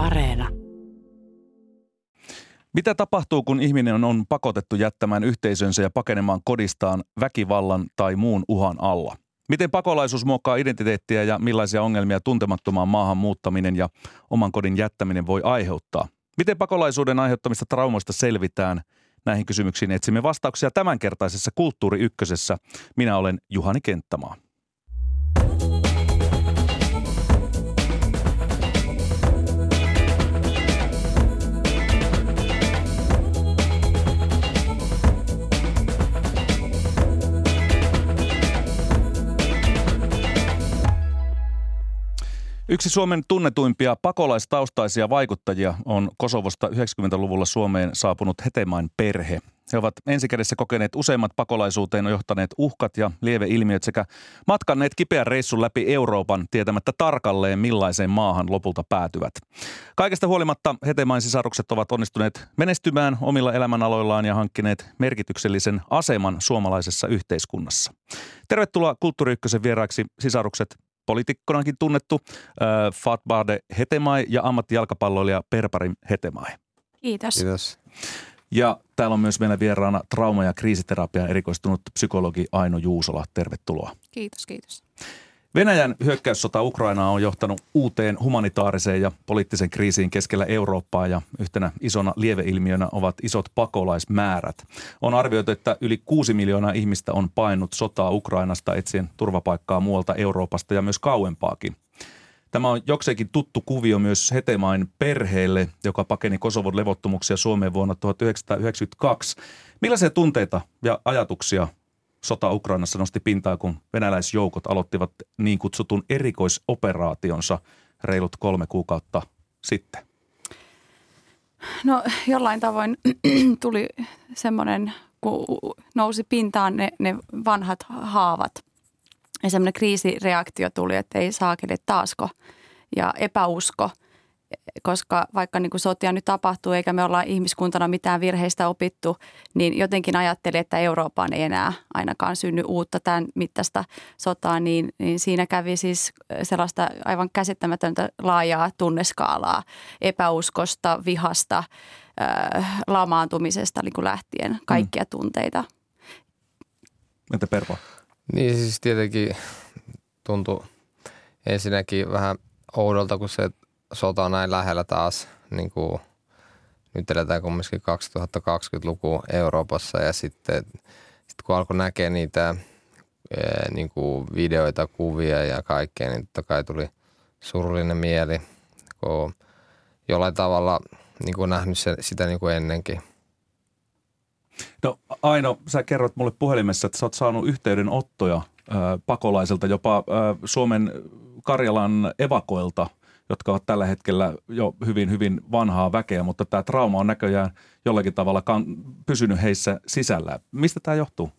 Areena. Mitä tapahtuu, kun ihminen on pakotettu jättämään yhteisönsä ja pakenemaan kodistaan väkivallan tai muun uhan alla? Miten pakolaisuus muokkaa identiteettiä ja millaisia ongelmia tuntemattomaan maahan muuttaminen ja oman kodin jättäminen voi aiheuttaa? Miten pakolaisuuden aiheuttamista traumoista selvitään? Näihin kysymyksiin etsimme vastauksia tämänkertaisessa Kulttuuri Ykkösessä. Minä olen Juhani Kenttämaa. Yksi Suomen tunnetuimpia pakolaistaustaisia vaikuttajia on Kosovosta 90-luvulla Suomeen saapunut Hetemain perhe. He ovat ensikädessä kokeneet useimmat pakolaisuuteen johtaneet uhkat ja lieveilmiöt sekä matkanneet kipeän reissun läpi Euroopan tietämättä tarkalleen millaiseen maahan lopulta päätyvät. Kaikesta huolimatta Hetemain sisarukset ovat onnistuneet menestymään omilla elämänaloillaan ja hankkineet merkityksellisen aseman suomalaisessa yhteiskunnassa. Tervetuloa Kulttuuri Ykkösen vieraaksi sisarukset poliitikkonakin tunnettu äh, Fatbade Hetemai ja ammattijalkapalloilija Perparin Hetemai. Kiitos. Kiitos. Ja täällä on myös meillä vieraana trauma- ja kriisiterapiaan erikoistunut psykologi Aino Juusola. Tervetuloa. Kiitos, kiitos. Venäjän hyökkäyssota Ukrainaa on johtanut uuteen humanitaariseen ja poliittiseen kriisiin keskellä Eurooppaa ja yhtenä isona lieveilmiönä ovat isot pakolaismäärät. On arvioitu, että yli 6 miljoonaa ihmistä on painut sotaa Ukrainasta etsien turvapaikkaa muualta Euroopasta ja myös kauempaakin. Tämä on jokseenkin tuttu kuvio myös Hetemain perheelle, joka pakeni Kosovon levottomuuksia Suomeen vuonna 1992. Millaisia tunteita ja ajatuksia sota Ukrainassa nosti pintaa, kun venäläisjoukot aloittivat niin kutsutun erikoisoperaationsa reilut kolme kuukautta sitten? No jollain tavoin tuli semmoinen, kun nousi pintaan ne, ne vanhat haavat. Ja semmoinen kriisireaktio tuli, että ei saakeli taasko. Ja epäusko – koska vaikka niin kuin sotia nyt tapahtuu eikä me olla ihmiskuntana mitään virheistä opittu, niin jotenkin ajattelin, että Euroopan ei enää ainakaan synny uutta tämän mittaista sotaa, niin, niin siinä kävi siis sellaista aivan käsittämätöntä laajaa tunneskaalaa epäuskosta, vihasta, äh, lamaantumisesta niin kuin lähtien, kaikkia mm. tunteita. Entä Pervo? Niin siis tietenkin tuntui ensinnäkin vähän oudolta, kun se sota näin lähellä taas, niin kuin, nyt eletään kumminkin 2020-luku Euroopassa ja sitten, sitten kun alkoi näkeä niitä niin kuin videoita, kuvia ja kaikkea, niin totta kai tuli surullinen mieli, kun jollain tavalla niin kuin nähnyt se, sitä niin kuin ennenkin. No Aino, sä kerrot mulle puhelimessa, että sä oot saanut yhteydenottoja äh, pakolaisilta, jopa äh, Suomen Karjalan evakoilta – jotka ovat tällä hetkellä jo hyvin, hyvin vanhaa väkeä, mutta tämä trauma on näköjään jollakin tavalla pysynyt heissä sisällä. Mistä tämä johtuu?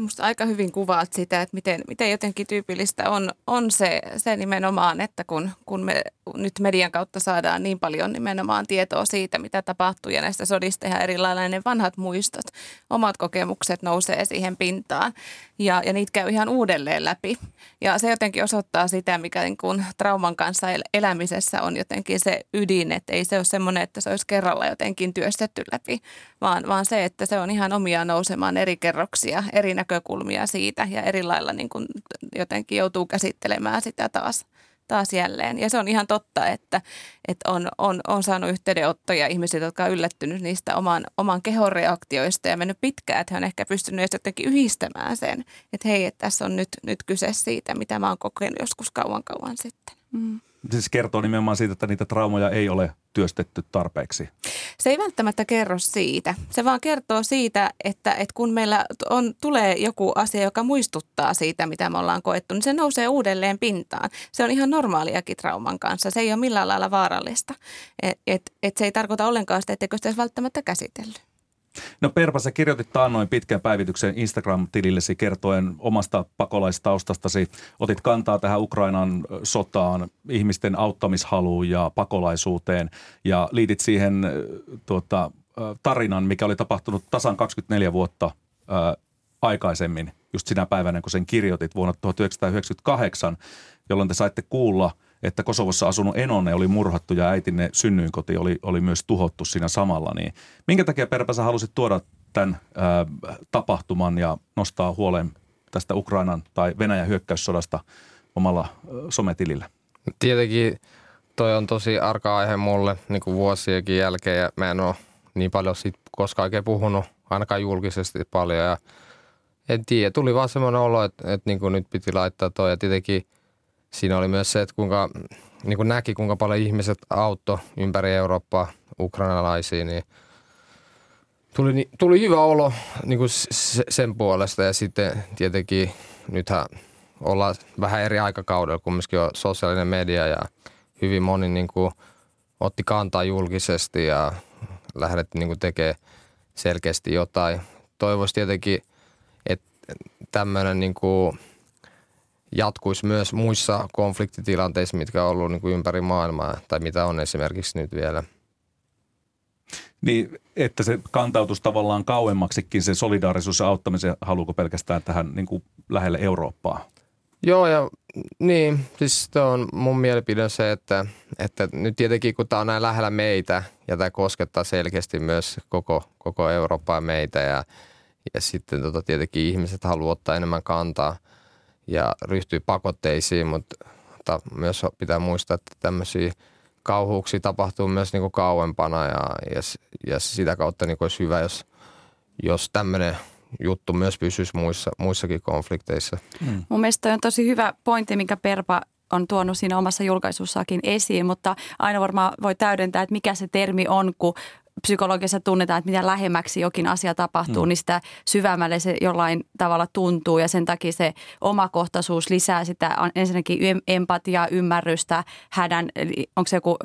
Minusta aika hyvin kuvaat sitä, että miten, miten jotenkin tyypillistä on, on se, se nimenomaan, että kun, kun me nyt median kautta saadaan niin paljon nimenomaan tietoa siitä, mitä tapahtuu ja näistä sodista ihan erilainen vanhat muistot, omat kokemukset nousee siihen pintaan ja, ja niitä käy ihan uudelleen läpi. Ja se jotenkin osoittaa sitä, mikä niin kuin trauman kanssa elämisessä on jotenkin se ydin, että ei se ole semmoinen, että se olisi kerralla jotenkin työstetty läpi, vaan, vaan se, että se on ihan omia nousemaan eri kerroksia, eri näkökulmia siitä ja eri lailla niin kuin jotenkin joutuu käsittelemään sitä taas taas jälleen. Ja se on ihan totta, että, että on, on, on saanut yhteydenottoja ihmisiltä, jotka on yllättynyt niistä oman, oman kehon reaktioista ja mennyt pitkään, että he on ehkä pystynyt jotenkin yhdistämään sen, että hei, että tässä on nyt, nyt kyse siitä, mitä mä oon kokenut joskus kauan kauan sitten. Mm siis kertoo nimenomaan siitä, että niitä traumoja ei ole työstetty tarpeeksi. Se ei välttämättä kerro siitä. Se vaan kertoo siitä, että, että kun meillä on, tulee joku asia, joka muistuttaa siitä, mitä me ollaan koettu, niin se nousee uudelleen pintaan. Se on ihan normaaliakin trauman kanssa. Se ei ole millään lailla vaarallista. Et, et, et se ei tarkoita ollenkaan sitä, etteikö sitä välttämättä käsitellyt. No Perpa, sä kirjoitit taannoin pitkän päivityksen Instagram-tilillesi kertoen omasta pakolaistaustastasi. Otit kantaa tähän Ukrainan sotaan, ihmisten auttamishaluun ja pakolaisuuteen ja liitit siihen tuota, tarinan, mikä oli tapahtunut tasan 24 vuotta ää, aikaisemmin, just sinä päivänä, kun sen kirjoitit vuonna 1998, jolloin te saitte kuulla että Kosovossa asunut enonne oli murhattu ja äitinne synnyinkoti oli, oli myös tuhottu siinä samalla. Niin minkä takia Perpä sä halusit tuoda tämän ää, tapahtuman ja nostaa huolen tästä Ukrainan tai Venäjän hyökkäyssodasta omalla sometilillä? Tietenkin toi on tosi arka aihe mulle niin kuin vuosienkin jälkeen ja mä en ole niin paljon siitä koskaan oikein puhunut, ainakaan julkisesti paljon ja en tiedä, tuli vaan semmoinen olo, että, että niin kuin nyt piti laittaa toi ja tietenkin siinä oli myös se, että kuinka niin kuin näki, kuinka paljon ihmiset auttoi ympäri Eurooppaa ukrainalaisia, niin tuli, tuli hyvä olo niin kuin sen puolesta ja sitten tietenkin nythän ollaan vähän eri aikakaudella, kumminkin on sosiaalinen media ja hyvin moni niin kuin otti kantaa julkisesti ja lähdettiin niin tekemään selkeästi jotain. Toivoisi tietenkin, että tämmöinen niin kuin jatkuisi myös muissa konfliktitilanteissa, mitkä on ollut niin kuin ympäri maailmaa tai mitä on esimerkiksi nyt vielä. Niin, että se kantautus tavallaan kauemmaksikin se solidaarisuus ja auttamisen, haluuko pelkästään tähän niin kuin lähelle Eurooppaa? Joo, ja niin, siis on mun mielipide se, että, että nyt tietenkin kun tämä on näin lähellä meitä ja tämä koskettaa selkeästi myös koko, koko Eurooppaa ja meitä ja, ja sitten tota, tietenkin ihmiset haluaa ottaa enemmän kantaa ja ryhtyy pakotteisiin, mutta, myös pitää muistaa, että tämmöisiä kauhuuksia tapahtuu myös niin kuin kauempana ja, ja, ja sitä kautta niin kuin olisi hyvä, jos, jos tämmöinen – juttu myös pysyisi muissa, muissakin konflikteissa. Mm. Mun mielestä on tosi hyvä pointti, minkä Perpa on tuonut siinä omassa julkaisussakin esiin, mutta aina varmaan voi täydentää, että mikä se termi on, kun psykologiassa tunnetaan, että mitä lähemmäksi jokin asia tapahtuu, mm. niin sitä syvemmälle se jollain tavalla tuntuu ja sen takia se omakohtaisuus lisää sitä ensinnäkin empatiaa, ymmärrystä, hädän, onko se joku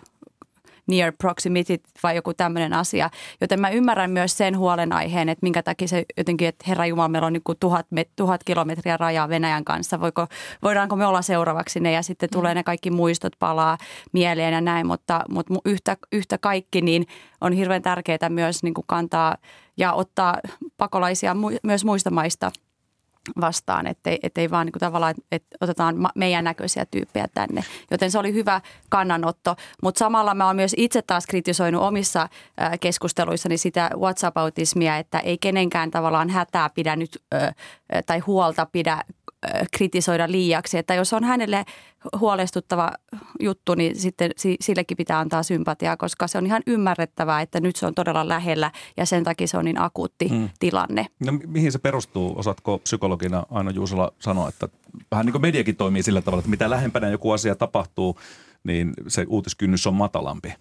near proximity vai joku tämmöinen asia. Joten mä ymmärrän myös sen huolenaiheen, että minkä takia se jotenkin, että Herra Jumala, meillä on niin kuin tuhat, tuhat kilometriä rajaa Venäjän kanssa. Voiko, voidaanko me olla seuraavaksi ne ja sitten tulee ne kaikki muistot palaa mieleen ja näin, mutta, mutta yhtä, yhtä kaikki niin on hirveän tärkeää myös niin kuin kantaa ja ottaa pakolaisia myös muista maista – vastaan, ettei, ettei vaan niin tavallaan, että otetaan meidän näköisiä tyyppejä tänne. Joten se oli hyvä kannanotto, mutta samalla mä oon myös itse taas kritisoinut omissa keskusteluissani sitä WhatsApp-autismia, että ei kenenkään tavallaan hätää pidä nyt tai huolta pidä kritisoida liiaksi. Että jos on hänelle huolestuttava juttu, niin sitten sillekin pitää antaa sympatiaa, koska se on ihan ymmärrettävää, että nyt se on todella lähellä ja sen takia se on niin akuutti hmm. tilanne. No mihin se perustuu? Osaatko psykologina Aino Juusola sanoa, että vähän niin kuin mediakin toimii sillä tavalla, että mitä lähempänä joku asia tapahtuu, niin se uutiskynnys on matalampi?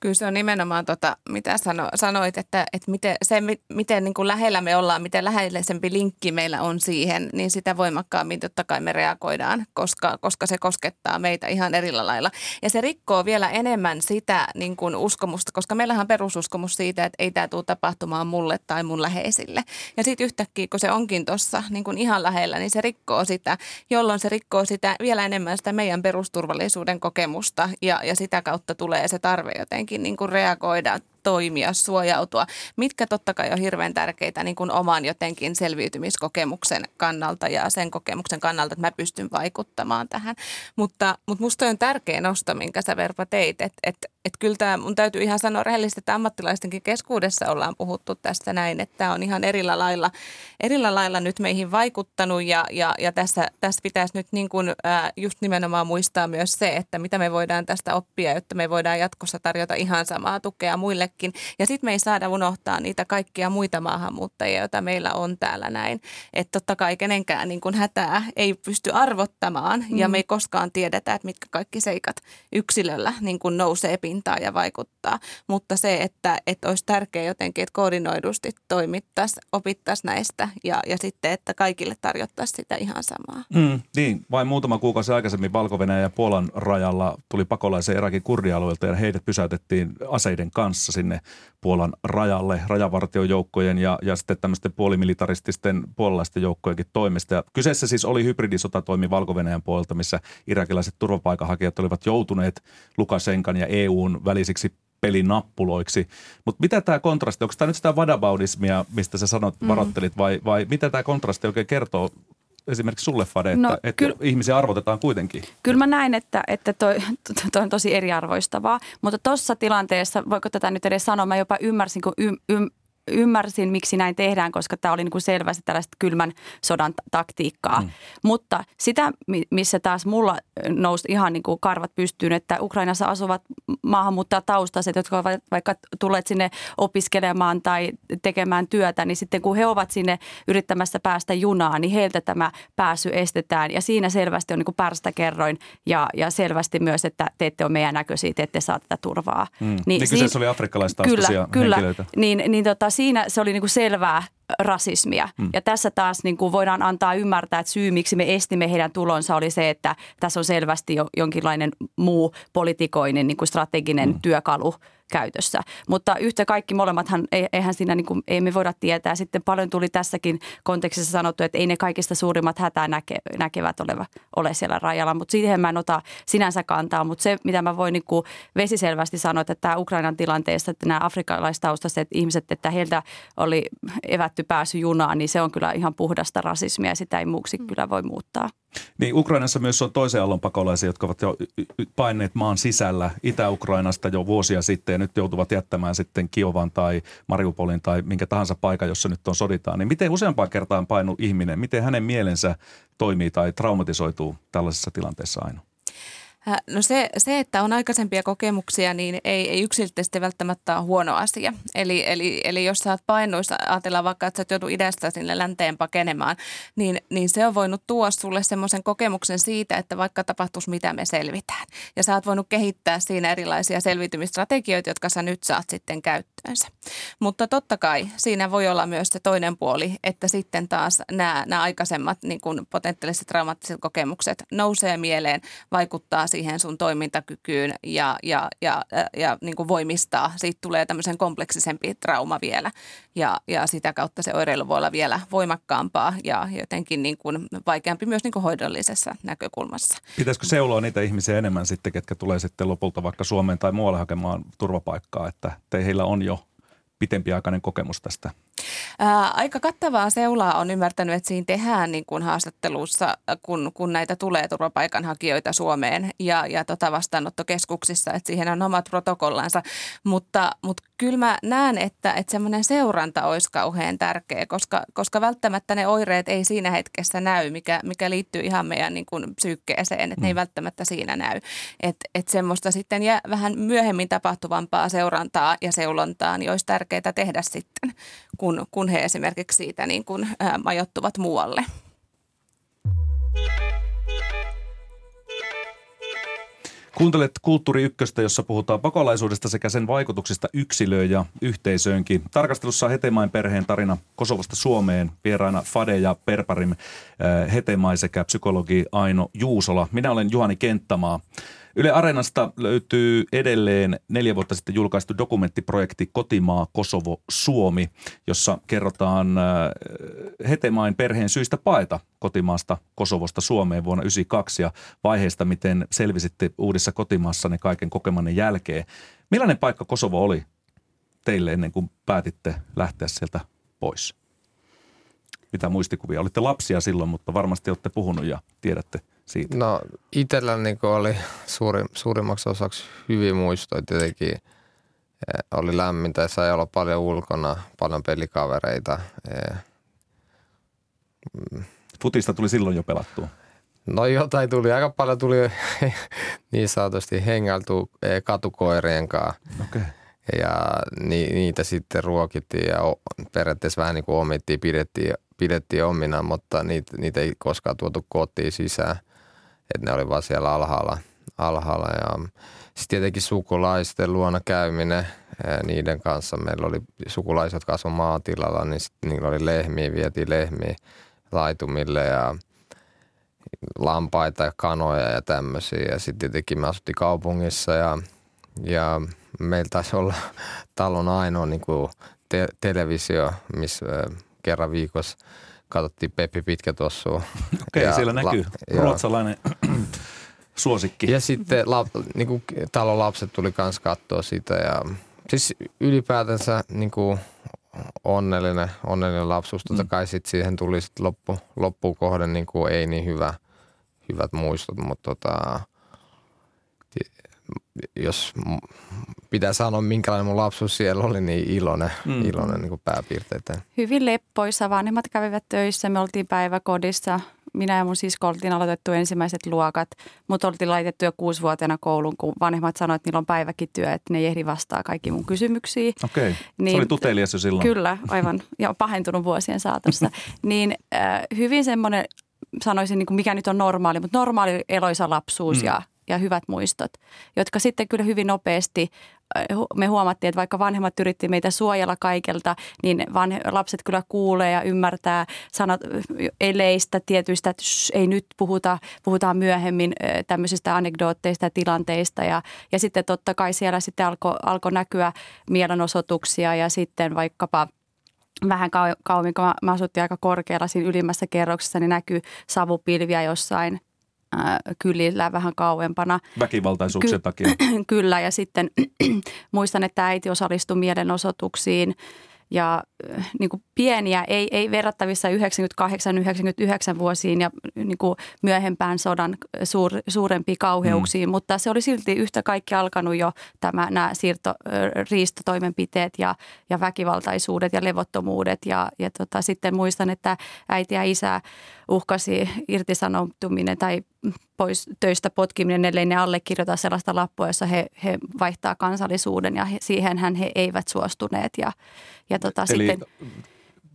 Kyllä se on nimenomaan, tota, mitä sano, sanoit, että, että miten, se, miten niin kuin lähellä me ollaan, miten läheisempi linkki meillä on siihen, niin sitä voimakkaammin totta kai me reagoidaan, koska, koska se koskettaa meitä ihan eri lailla. Ja se rikkoo vielä enemmän sitä niin kuin uskomusta, koska meillähän on perususkomus siitä, että ei tämä tule tapahtumaan mulle tai mun läheisille. Ja sitten yhtäkkiä, kun se onkin tuossa niin ihan lähellä, niin se rikkoo sitä, jolloin se rikkoo sitä vielä enemmän sitä meidän perusturvallisuuden kokemusta ja, ja sitä kautta tulee se tarve jotenkin jotenkin niin kuin reagoida toimia, suojautua, mitkä totta kai on hirveän tärkeitä niin kuin oman jotenkin selviytymiskokemuksen kannalta ja sen kokemuksen kannalta, että mä pystyn vaikuttamaan tähän. Mutta, mutta musta on tärkeä nosto, minkä sä Verpa teit, että, että, että kyllä tämä, mun täytyy ihan sanoa rehellisesti, että ammattilaistenkin keskuudessa ollaan puhuttu tästä näin, että tämä on ihan erillä lailla, erillä lailla nyt meihin vaikuttanut ja, ja, ja tässä, tässä pitäisi nyt niin kuin, ää, just nimenomaan muistaa myös se, että mitä me voidaan tästä oppia, jotta me voidaan jatkossa tarjota ihan samaa tukea muille muillekin. Ja sitten me ei saada unohtaa niitä kaikkia muita maahanmuuttajia, joita meillä on täällä näin. Että totta kai kenenkään niin kuin hätää ei pysty arvottamaan mm. ja me ei koskaan tiedetä, että mitkä kaikki seikat yksilöllä niin kuin nousee pintaan ja vaikuttaa. Mutta se, että, että olisi tärkeää jotenkin, että koordinoidusti toimittaisiin, opittaisiin näistä ja, ja sitten, että kaikille tarjottaisiin sitä ihan samaa. Mm, niin, vain muutama kuukausi aikaisemmin valko ja Puolan rajalla tuli pakolaisen Irakin kurdialueelta ja heidät pysäytettiin aseiden kanssa sinne Puolan rajalle rajavartiojoukkojen ja, ja sitten tämmöisten puolimilitarististen puolalaisten joukkojenkin toimesta. Ja kyseessä siis oli hybridisotatoimi valko puolelta, missä irakilaiset turvapaikanhakijat olivat joutuneet Lukasenkan ja EUn välisiksi pelinappuloiksi. Mutta mitä tämä kontrasti, onko tämä nyt sitä vadabaudismia, mistä sä sanot, mm. varoittelit, vai, vai mitä tämä kontrasti oikein kertoo esimerkiksi sulle, Fade, että, No, että kyllä- ihmisiä arvotetaan kuitenkin? Kyllä mä näin, että, että toi, toi on tosi eriarvoistavaa, mutta tuossa tilanteessa, voiko tätä nyt edes sanoa, mä jopa ymmärsin, kun ym, ym, ymmärsin, miksi näin tehdään, koska tämä oli niin kuin selvästi tällaista kylmän sodan ta- taktiikkaa. Mm. Mutta sitä, mi- missä taas mulla nousi ihan niin kuin karvat pystyyn, että Ukrainassa asuvat maahanmuuttajataustaiset, jotka ovat vaikka tulleet sinne opiskelemaan tai tekemään työtä, niin sitten kun he ovat sinne yrittämässä päästä junaan, niin heiltä tämä pääsy estetään. Ja siinä selvästi on niin kuin pärstäkerroin ja, ja selvästi myös, että te ette ole meidän näköisiä, te ette saa tätä turvaa. Mm. Niin kyseessä oli afrikkalaistaustaisia kyllä, kyllä. henkilöitä. Niin, niin tota, siinä se oli niinku selvää rasismia. Mm. Ja tässä taas niinku voidaan antaa ymmärtää, että syy miksi me estimme heidän tulonsa oli se, että tässä on selvästi jo jonkinlainen muu politikoinen niinku strateginen mm. työkalu käytössä. Mutta yhtä kaikki molemmathan, ei- eihän siinä niin kuin, ei me voida tietää. Sitten paljon tuli tässäkin kontekstissa sanottu, että ei ne kaikista suurimmat hätää näke, näkevät oleva, ole siellä rajalla. Mutta siihen mä en ota sinänsä kantaa. Mutta se, mitä mä voin niin kuin vesiselvästi sanoa, että tämä Ukrainan tilanteessa, että nämä afrikkalaistaustaiset ihmiset, että heiltä oli evätty pääsy junaan, niin se on kyllä ihan puhdasta rasismia ja sitä ei muuksi kyllä voi muuttaa. Niin Ukrainassa myös on toisen aallon pakolaisia, jotka ovat jo paineet maan sisällä Itä-Ukrainasta jo vuosia sitten ja nyt joutuvat jättämään sitten Kiovan tai Mariupolin tai minkä tahansa paikan, jossa nyt on soditaan. Niin miten useampaan kertaan painu ihminen, miten hänen mielensä toimii tai traumatisoituu tällaisessa tilanteessa aina? Äh, No se, se, että on aikaisempia kokemuksia, niin ei, ei yksilöllisesti välttämättä ole huono asia. Eli, eli, eli jos sä oot painoissa, ajatellaan vaikka, että sä oot joutu idästä sinne länteen pakenemaan, niin, niin se on voinut tuoda sulle semmoisen kokemuksen siitä, että vaikka tapahtuisi mitä me selvitään. Ja sä oot voinut kehittää siinä erilaisia selviytymistrategioita, jotka sä nyt saat sitten käyttöönsä. Mutta totta kai siinä voi olla myös se toinen puoli, että sitten taas nämä, nämä aikaisemmat niin kuin potentiaaliset traumaattiset kokemukset nousee mieleen, vaikuttaa siihen sun toimintakykyyn ja, ja, ja, ja, ja niin kuin voimistaa. Siitä tulee tämmöisen kompleksisempi trauma vielä ja, ja sitä kautta se oireilu voi olla vielä voimakkaampaa ja jotenkin niin kuin vaikeampi myös niin kuin hoidollisessa näkökulmassa. Pitäisikö seuloa niitä ihmisiä enemmän sitten, ketkä tulee sitten lopulta vaikka Suomeen tai muualle hakemaan turvapaikkaa, että heillä on jo pitempiaikainen kokemus tästä? Ää, aika kattavaa seulaa on ymmärtänyt, että siinä tehdään niin kuin haastattelussa, kun, kun näitä tulee turvapaikanhakijoita Suomeen ja, ja tota vastaanottokeskuksissa, että siihen on omat protokollansa. Mutta, mutta kyllä mä näen, että, että semmoinen seuranta olisi kauhean tärkeä, koska, koska välttämättä ne oireet ei siinä hetkessä näy, mikä, mikä liittyy ihan meidän niin kuin psyykkeeseen, että ne ei välttämättä siinä näy. Että et semmoista sitten jää vähän myöhemmin tapahtuvampaa seurantaa ja seulontaa, niin olisi tärkeää tehdä sitten, kun, kun he esimerkiksi siitä niin kuin, ää, majoittuvat muualle. Kuuntelet Kulttuuri Ykköstä, jossa puhutaan pakolaisuudesta sekä sen vaikutuksista yksilöön ja yhteisöönkin. Tarkastelussa on Hetemain perheen tarina Kosovosta Suomeen. Vieraina Fade ja Perparim Hetemai sekä psykologi Aino Juusola. Minä olen Juhani Kenttämaa. Yle Areenasta löytyy edelleen neljä vuotta sitten julkaistu dokumenttiprojekti Kotimaa Kosovo Suomi, jossa kerrotaan äh, Hetemain perheen syistä paeta kotimaasta Kosovosta Suomeen vuonna 1992 ja vaiheesta, miten selvisitte uudessa kotimaassanne kaiken kokemanne jälkeen. Millainen paikka Kosovo oli teille ennen kuin päätitte lähteä sieltä pois? Mitä muistikuvia? Olitte lapsia silloin, mutta varmasti olette puhunut ja tiedätte siitä. No itsellä niin oli suuri, suurimmaksi osaksi hyvin muistoja tietenkin. Eh, Oli lämmintä ja sai olla paljon ulkona, paljon pelikavereita. Eh, Futista tuli silloin jo pelattua. No jotain tuli, aika paljon tuli niin sanotusti hengailtu eh, katukoirien kanssa. Okay. Ja ni, niitä sitten ruokittiin ja periaatteessa vähän niin kuin omittiin, pidettiin, pidettiin omina, mutta niitä, niitä ei koskaan tuotu kotiin sisään. Että ne oli vaan siellä alhaalla. alhaalla. Ja sitten tietenkin sukulaisten luona käyminen niiden kanssa. Meillä oli sukulaiset, jotka asuivat maatilalla, niin sit niillä oli lehmiä, vietiin lehmiä laitumille ja lampaita ja kanoja ja tämmöisiä. Ja sitten tietenkin me asuttiin kaupungissa ja, ja meillä taisi olla talon ainoa niin kuin te- televisio, missä kerran viikossa katsottiin Peppi Pitkä Tossua. Okei, Ja siellä näkyy joo. ruotsalainen suosikki. Ja sitten lap, niin kuin talon lapset tuli kanssa katsoa sitä ja siis ylipäätänsä niin kuin onnellinen, onnellinen lapsuus. Totta mm. kai sit siihen tuli sit loppu, loppukohden niin kuin ei niin hyvä, hyvät muistot, mutta tota, jos pitää sanoa, minkälainen mun lapsuus siellä oli, niin iloinen, mm. iloinen niin pääpiirteitä. Hyvin leppoissa. Vanhemmat kävivät töissä. Me oltiin päiväkodissa. Minä ja mun sisko oltiin aloitettu ensimmäiset luokat, mutta oltiin laitettu jo kuusivuotiaana kouluun, kun vanhemmat sanoivat, että niillä on päiväkin työ, että ne ei ehdi vastaa kaikki mun kysymyksiin. Okei, okay. niin, se oli tutelias jo silloin. Kyllä, aivan. Ja pahentunut vuosien saatossa. niin äh, hyvin semmoinen, sanoisin, niin kuin mikä nyt on normaali, mutta normaali eloisa lapsuus mm. ja ja hyvät muistot, jotka sitten kyllä hyvin nopeasti äh, me huomattiin, että vaikka vanhemmat yritti meitä suojella kaikelta, niin vanhe, lapset kyllä kuulee ja ymmärtää sanat äh, eleistä, tietyistä, että shh, ei nyt puhuta, puhutaan myöhemmin äh, tämmöisistä anekdootteista ja tilanteista. Ja, ja sitten totta kai siellä sitten alkoi alko näkyä mielenosoituksia ja sitten vaikkapa – vähän kauemmin, kun mä asuttiin aika korkealla siinä ylimmässä kerroksessa, niin näkyy savupilviä jossain kylillä vähän kauempana. Väkivaltaisuuksien Ky- takia. Kyllä ja sitten muistan, että äiti osallistui mielenosoituksiin ja äh, niin kuin pieniä, ei, ei verrattavissa 98-99 vuosiin ja niin kuin myöhempään sodan suur, suurempiin kauheuksiin, mm. mutta se oli silti yhtä kaikki alkanut jo tämä, nämä siirto, riistotoimenpiteet ja, ja väkivaltaisuudet ja levottomuudet ja, ja tota, sitten muistan, että äiti ja isä uhkasi irtisanoutuminen tai pois töistä potkiminen, ellei ne allekirjoita sellaista lappua, jossa he, he vaihtaa kansallisuuden ja he, siihenhän he eivät suostuneet. Ja, ja tota, Eli sitten,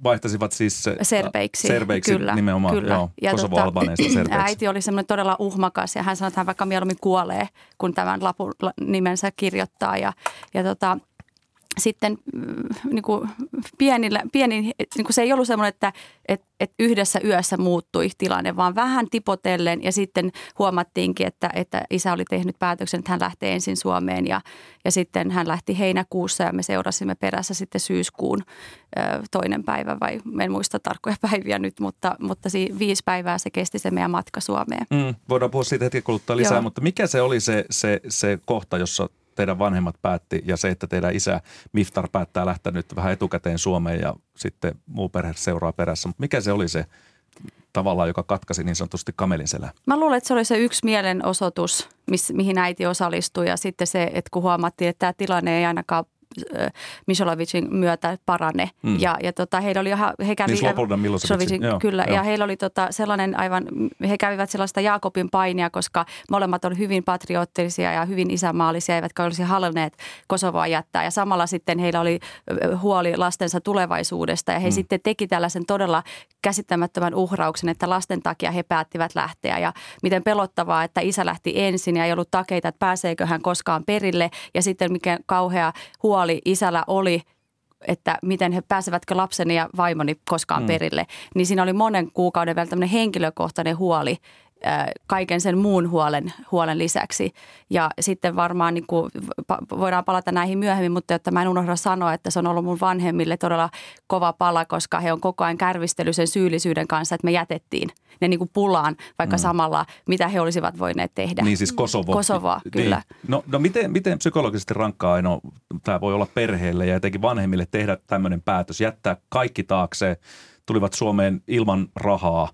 vaihtasivat siis serbeiksi, serbeiksi kyllä, nimenomaan, kyllä. joo, ja Kosovo tota, serbeiksi. Äiti oli semmoinen todella uhmakas ja hän sanoi, että hän vaikka mieluummin kuolee, kun tämän lapun nimensä kirjoittaa. Ja, ja tota, sitten mm, niin kuin pienillä, pieni, niin kuin se ei ollut semmoinen, että, että, että yhdessä yössä muuttui tilanne, vaan vähän tipotellen ja sitten huomattiinkin, että, että isä oli tehnyt päätöksen, että hän lähtee ensin Suomeen ja, ja sitten hän lähti heinäkuussa ja me seurasimme perässä sitten syyskuun toinen päivä vai en muista tarkkoja päiviä nyt, mutta, mutta viisi päivää se kesti se meidän matka Suomeen. Mm, voidaan puhua siitä hetken kuluttua lisää, Joo. mutta mikä se oli se, se, se kohta, jossa teidän vanhemmat päätti ja se, että teidän isä Miftar päättää lähteä nyt vähän etukäteen Suomeen ja sitten muu perhe seuraa perässä. Mutta mikä se oli se tavallaan, joka katkaisi niin sanotusti kamelin selän? Mä luulen, että se oli se yksi mielenosoitus, miss, mihin äiti osallistui ja sitten se, että kun huomattiin, että tämä tilanne ei ainakaan Misolovicin myötä parane. Mm. Ja, ja tota, heillä oli, he kävi, niin Milovicin, joo, kyllä, joo. ja heillä oli tota, sellainen aivan, he kävivät sellaista Jaakobin painia, koska molemmat olivat hyvin patriottisia ja hyvin isämaallisia, eivätkä olisi halunneet Kosovoa jättää. Ja samalla sitten heillä oli huoli lastensa tulevaisuudesta ja he mm. sitten teki tällaisen todella käsittämättömän uhrauksen, että lasten takia he päättivät lähteä. Ja miten pelottavaa, että isä lähti ensin ja ei ollut takeita, että pääseekö hän koskaan perille. Ja sitten mikä kauhea huoli huoli isällä oli, että miten he pääsevätkö lapseni ja vaimoni koskaan mm. perille. Niin siinä oli monen kuukauden vielä tämmöinen henkilökohtainen huoli kaiken sen muun huolen, huolen lisäksi. Ja sitten varmaan niin kuin, voidaan palata näihin myöhemmin, mutta jotta mä en unohda sanoa, että se on ollut mun vanhemmille todella kova pala, koska he on koko ajan kärvistely sen syyllisyyden kanssa, että me jätettiin ne niin kuin pulaan, vaikka mm. samalla mitä he olisivat voineet tehdä. Niin siis Kosovo. Kosovoa, niin. kyllä. No, no miten, miten psykologisesti rankkaa Aino, tämä voi olla perheelle ja etenkin vanhemmille tehdä tämmöinen päätös, jättää kaikki taakse, tulivat Suomeen ilman rahaa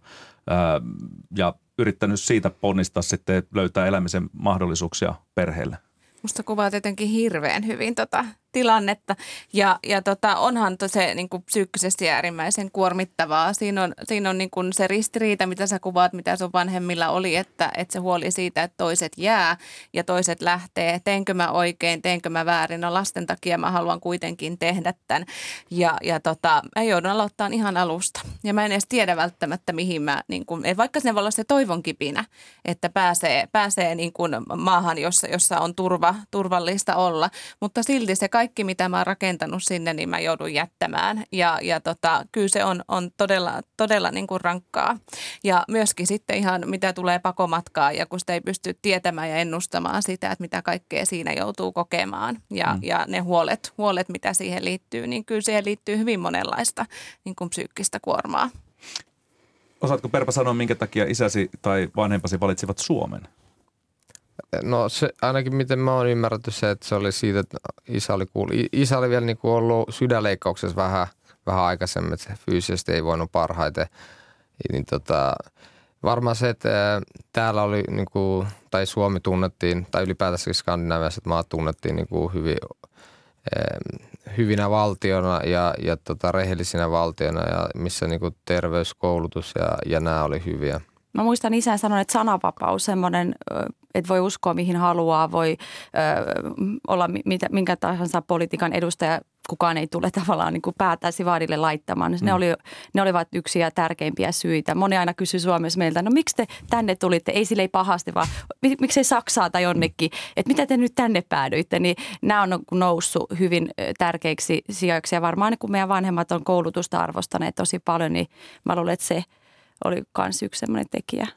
ja yrittänyt siitä ponnistaa sitten löytää elämisen mahdollisuuksia perheelle? Musta kuvaa jotenkin hirveän hyvin tota tilannetta. Ja, ja tota, onhan se niin kuin psyykkisesti äärimmäisen kuormittavaa. Siinä on, siinä on niin kuin se ristiriita, mitä sä kuvaat, mitä sun vanhemmilla oli, että, että se huoli siitä, että toiset jää ja toiset lähtee. Teenkö mä oikein, teenkö mä väärin? No lasten takia mä haluan kuitenkin tehdä tämän. Ja, ja tota, mä joudun aloittaa ihan alusta. Ja mä en edes tiedä välttämättä, mihin mä, niin kuin, vaikka se voi olla se toivon kipinä, että pääsee, pääsee niin kuin maahan, jossa, jossa on turva, turvallista olla. Mutta silti se kaikki, mitä mä oon rakentanut sinne, niin mä joudun jättämään. Ja, ja tota, kyllä se on, on todella, todella niin kuin rankkaa. Ja myöskin sitten ihan mitä tulee pakomatkaa ja kun sitä ei pysty tietämään ja ennustamaan sitä, että mitä kaikkea siinä joutuu kokemaan. Ja, mm. ja ne huolet, huolet, mitä siihen liittyy, niin kyllä siihen liittyy hyvin monenlaista niin kuin psyykkistä kuormaa. Osaatko Perpa sanoa, minkä takia isäsi tai vanhempasi valitsivat Suomen? No se, ainakin miten mä oon ymmärretty se, että se oli siitä, että isä oli, kuullut. isä oli vielä niin kuin ollut sydänleikkauksessa vähän vähän aikaisemmin, että fyysisesti ei voinut parhaiten. Niin tota, varmaan se, että täällä oli, niin kuin, tai Suomi tunnettiin, tai ylipäätänsä skandinaavialaiset maat tunnettiin niin kuin hyvin hyvinä valtiona ja, ja tota, rehellisinä valtiona, ja missä niin kuin terveys, koulutus ja, ja nämä oli hyviä. Mä muistan isän sanon, että sananvapaus, semmoinen, että voi uskoa mihin haluaa, voi ö, olla mitä, minkä tahansa politiikan edustaja, kukaan ei tule tavallaan niin kuin päätäisi vaadille laittamaan. Mm. Ne, oli, ne olivat yksiä tärkeimpiä syitä. Moni aina kysyy Suomessa meiltä, no miksi te tänne tulitte? Ei sille ei pahasti, vaan miksei Saksaa tai jonnekin, että mitä te nyt tänne päädyitte? Niin nämä on noussut hyvin tärkeiksi sijoiksi ja varmaan kun meidän vanhemmat on koulutusta arvostaneet tosi paljon, niin mä luulen, että se oli myös yksi sellainen tekijä.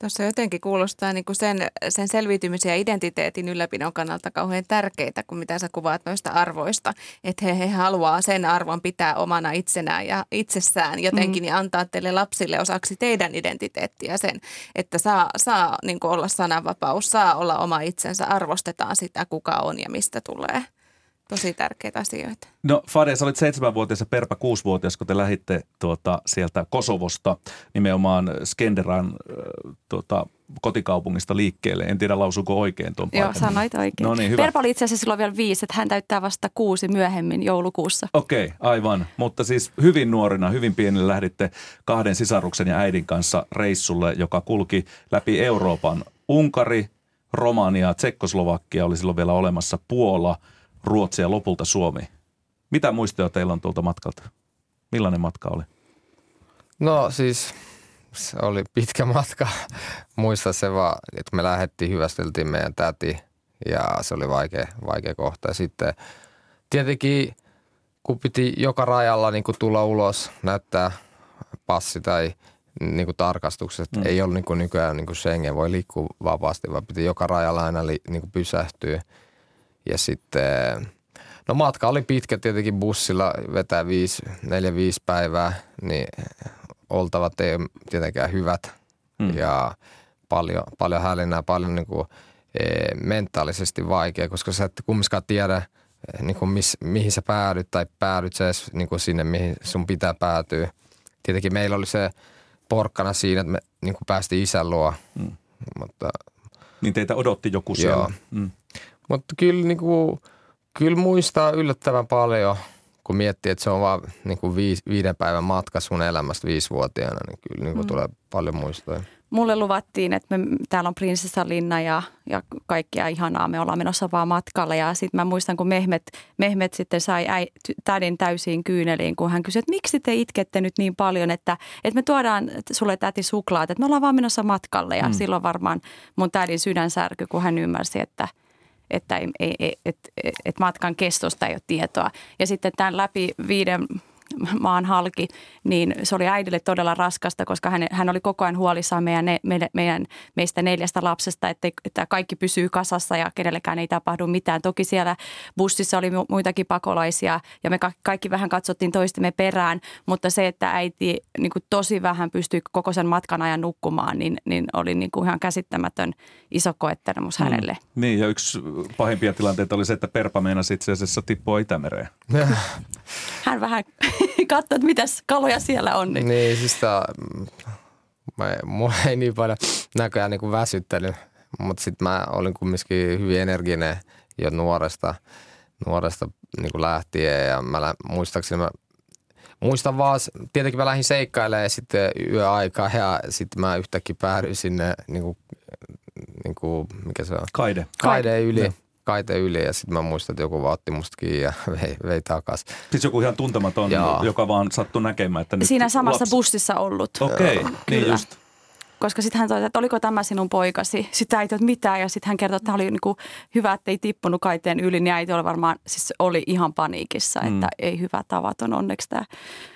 Tuossa jotenkin kuulostaa niin kuin sen, sen selviytymisen ja identiteetin ylläpidon kannalta kauhean tärkeitä, kuin mitä sä kuvaat noista arvoista. Että he, he haluaa sen arvon pitää omana itsenään ja itsessään jotenkin mm. ja antaa teille lapsille osaksi teidän identiteettiä sen, että saa, saa niin kuin olla sananvapaus, saa olla oma itsensä, arvostetaan sitä kuka on ja mistä tulee tosi tärkeitä asioita. No Fade, sä olit seitsemänvuotias ja Perpa kuusivuotias, kun te lähditte tuota, sieltä Kosovosta nimenomaan Skenderan äh, tuota, kotikaupungista liikkeelle. En tiedä lausuuko oikein tuon Joo, sanoit oikein. No niin, hyvä. Perpa oli itse asiassa silloin vielä viisi, että hän täyttää vasta kuusi myöhemmin joulukuussa. Okei, okay, aivan. Mutta siis hyvin nuorina, hyvin pienillä lähditte kahden sisaruksen ja äidin kanssa reissulle, joka kulki läpi Euroopan. Unkari, Romania, Tsekkoslovakia oli silloin vielä olemassa, Puola – Ruotsi ja lopulta Suomi. Mitä muistoja teillä on tuolta matkalta? Millainen matka oli? No siis se oli pitkä matka. Muista se vaan, että me lähdettiin, hyvästeltiin meidän täti ja se oli vaikea, vaikea kohta. Ja sitten tietenkin kun piti joka rajalla niin kuin tulla ulos, näyttää passi tai niin kuin tarkastukset. Mm. Ei ollut niin kuin nykyään niin kuin Schengen, voi liikkua vapaasti, vaan piti joka rajalla aina li, niin kuin pysähtyä. Ja sitten, no matka oli pitkä tietenkin bussilla, vetää viisi, neljä, viisi päivää, niin oltavat ei tietenkään hyvät. Mm. Ja paljon, paljon hälinää, paljon niin kuin, e, mentaalisesti vaikea, koska sä et kumminkaan tiedä, e, niin kuin miss, mihin sä päädyt tai päädyt sä edes niin kuin sinne, mihin sun pitää päätyä. Tietenkin meillä oli se porkkana siinä, että me niin kuin päästiin isän luo. Mm. Mutta, niin teitä odotti joku siellä. Joo. Mm. Mutta kyllä, niin kuin, kyllä muistaa yllättävän paljon, kun miettii, että se on vaan niin kuin viis, viiden päivän matka sun elämästä viisivuotiaana, niin kyllä niin kuin mm. tulee paljon muistoja. Mulle luvattiin, että me, täällä on prinsessalinna ja, ja kaikkia ihanaa, me ollaan menossa vaan matkalle. Ja sitten mä muistan, kun Mehmet, Mehmet sitten sai äi, tädin täysiin kyyneliin, kun hän kysyi, että miksi te itkette nyt niin paljon, että, että me tuodaan sulle täti suklaat, että me ollaan vaan menossa matkalle. Ja mm. silloin varmaan mun tädin sydän särky, kun hän ymmärsi, että – että ei, ei, et, et, matkan kestosta ei ole tietoa. Ja sitten tämän läpi viiden maan halki, niin se oli äidille todella raskasta, koska hän, hän oli koko ajan huolissaan meidän, meidän, meidän, meistä neljästä lapsesta, että, että kaikki pysyy kasassa ja kenellekään ei tapahdu mitään. Toki siellä bussissa oli muitakin pakolaisia ja me kaikki vähän katsottiin toistemme perään, mutta se, että äiti niin kuin tosi vähän pystyi koko sen matkan ajan nukkumaan, niin, niin oli niin kuin ihan käsittämätön iso koettelemus mm. hänelle. Niin ja yksi pahimpia tilanteita oli se, että Perpa meinasi itse asiassa tippua Itämereen. hän vähän katsoi, että mitäs kaloja siellä on. Niin, niin siis tää, mä, mulla ei niin paljon näköjään niin väsyttely, mutta sitten mä olin kumminkin hyvin energinen jo nuoresta, nuoresta niin kuin lähtien ja mä muistaakseni mä Muistan vaan, tietenkin mä lähdin seikkailemaan sitten yöaikaa ja sitten mä yhtäkkiä päädyin sinne, niin kuin, niin kuin, mikä se on? Kaide. Kaide yli. Ja kaite yli ja sitten mä muistan, että joku vaan otti musta kiinni ja vei, vei takas. Siis joku ihan tuntematon, Joo. joka vaan sattui näkemään, että nyt Siinä samassa lapsi... bussissa ollut. Okei, okay, niin just. Koska sitten hän toi, että oliko tämä sinun poikasi. Sitten äiti, että mitä. Ja sitten hän kertoi, että tämä oli niin kuin hyvä, että ei tippunut kaiteen yli. Niin äiti oli varmaan, siis oli ihan paniikissa, että mm. ei hyvä tavaton. Onneksi tämä,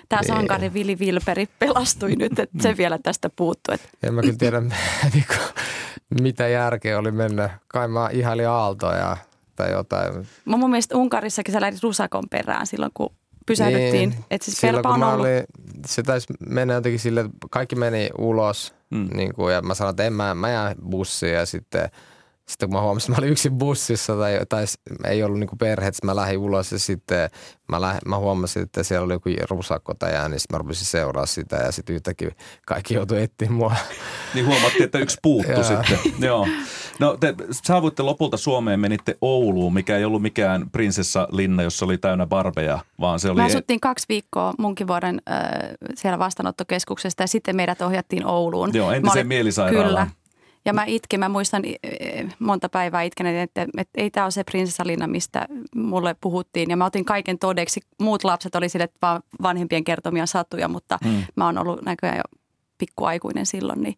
tämä niin. sankari Vili Vilperi pelastui nyt, että se mm. vielä tästä puuttuu. Että. En mä kyllä tiedä, mitä järkeä oli mennä. Kai mä ihailin aaltoja tai jotain. Mä mun mielestä Unkarissakin sä lähdit rusakon perään silloin, kun pysähdyttiin. Niin, että siis silloin, kun ollut... olin, se taisi mennä jotenkin sille, että kaikki meni ulos. Mm. Niin kuin, ja mä sanoin, että en mä, mä jään bussiin ja sitten sitten kun mä huomasin, että mä olin yksin bussissa tai, tai ei ollut niin perhe, että mä lähdin ulos ja sitten mä, lähdin, mä huomasin, että siellä oli joku rusakko tai jää, niin sitten mä rupesin seuraa sitä ja sitten yhtäkkiä kaikki joutui etsiä mua. Niin huomattiin, että yksi puuttu sitten. Joo. No te saavuitte lopulta Suomeen, menitte Ouluun, mikä ei ollut mikään prinsessalinna, jossa oli täynnä barbeja, vaan se oli... Me asuttiin kaksi viikkoa munkin vuoden äh, siellä vastaanottokeskuksesta ja sitten meidät ohjattiin Ouluun. Joo, entiseen mielisairaalaan. Kyllä. Ja mä itkin, mä muistan monta päivää itken, että, että, ei tämä ole se prinsessalinna, mistä mulle puhuttiin. Ja mä otin kaiken todeksi. Muut lapset oli sille vaan vanhempien kertomia satuja, mutta hmm. mä oon ollut näköjään jo pikkuaikuinen silloin, niin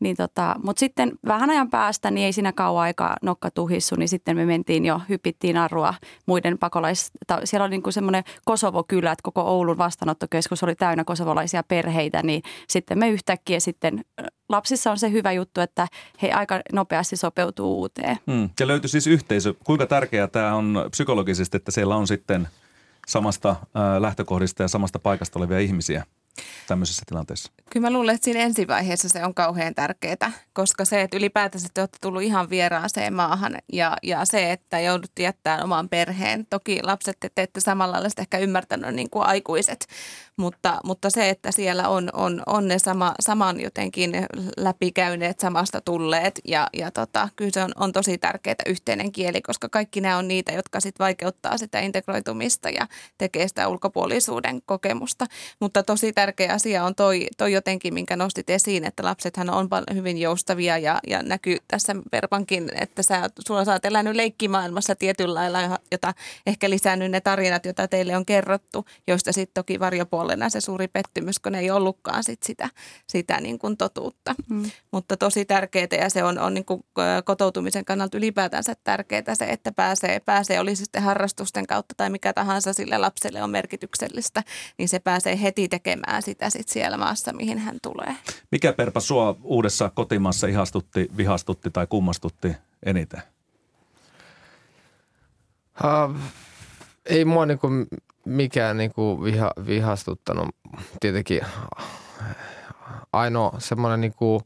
niin tota, Mutta sitten vähän ajan päästä, niin ei siinä kauan aikaa nokka tuhissu, niin sitten me mentiin jo, hypittiin arrua muiden pakolais... Siellä oli niinku semmoinen Kosovo-kylä, että koko Oulun vastaanottokeskus oli täynnä kosovolaisia perheitä, niin sitten me yhtäkkiä sitten, lapsissa on se hyvä juttu, että he aika nopeasti sopeutuu uuteen. Hmm. Ja löytyi siis yhteisö. Kuinka tärkeää tämä on psykologisesti, että siellä on sitten samasta äh, lähtökohdista ja samasta paikasta olevia ihmisiä? Tämmöisessä tilanteessa? Kyllä mä luulen, että siinä ensivaiheessa se on kauhean tärkeää, koska se, että ylipäätänsä te olette tullut ihan vieraaseen maahan ja, ja se, että joudut jättämään oman perheen. Toki lapset te teette samalla lailla ehkä ymmärtänyt niin kuin aikuiset, mutta, mutta se, että siellä on, on, on ne sama, saman jotenkin läpikäyneet, samasta tulleet ja, ja tota, kyllä se on, on tosi tärkeää yhteinen kieli, koska kaikki nämä on niitä, jotka sitten vaikeuttaa sitä integroitumista ja tekee sitä ulkopuolisuuden kokemusta. Mutta tosi tärkeä asia on toi, toi jotenkin, minkä nostit esiin, että lapsethan on hyvin joustavia ja, ja näkyy tässä Verpankin, että sä, sulla sä oot elänyt leikkimaailmassa tietyllä lailla, jota ehkä lisännyt ne tarinat, joita teille on kerrottu, joista sitten toki varjopuolena se suuri pettymys, kun ei ollutkaan sit sitä, sitä niin kuin totuutta. Mm. Mutta tosi tärkeää ja se on, on niin kuin kotoutumisen kannalta ylipäätänsä tärkeää se, että pääsee, pääsee olisi sitten harrastusten kautta tai mikä tahansa sille lapselle on merkityksellistä, niin se pääsee heti tekemään sitä sit siellä maassa, mihin hän tulee. Mikä Perpa sua uudessa kotimaassa ihastutti, vihastutti tai kummastutti eniten? Uh, ei mua niinku mikään niinku viha, vihastuttanut. Tietenkin ainoa semmoinen niinku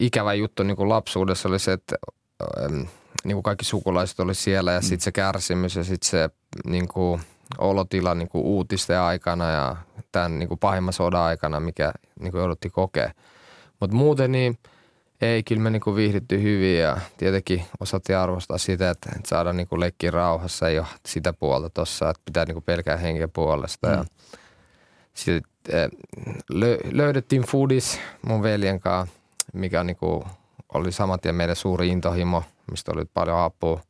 ikävä juttu niinku lapsuudessa oli se, että ähm, niinku kaikki sukulaiset oli siellä ja mm. sitten se kärsimys ja sitten se niinku, olotila niinku uutisten aikana ja tämän niinku pahimman sodan aikana, mikä niinku joudutti kokea. Mutta muuten niin ei, kyllä me niinku viihdytty hyvin ja tietenkin osattiin arvostaa sitä, että, että saadaan niinku leikkiä rauhassa. Ei ole sitä puolta tuossa, että pitää niinku pelkää henkeä puolesta. Mm. Ja sitten eh, löydettiin foodis mun veljen kanssa, mikä niinku oli saman tien meidän suuri intohimo, mistä oli paljon apua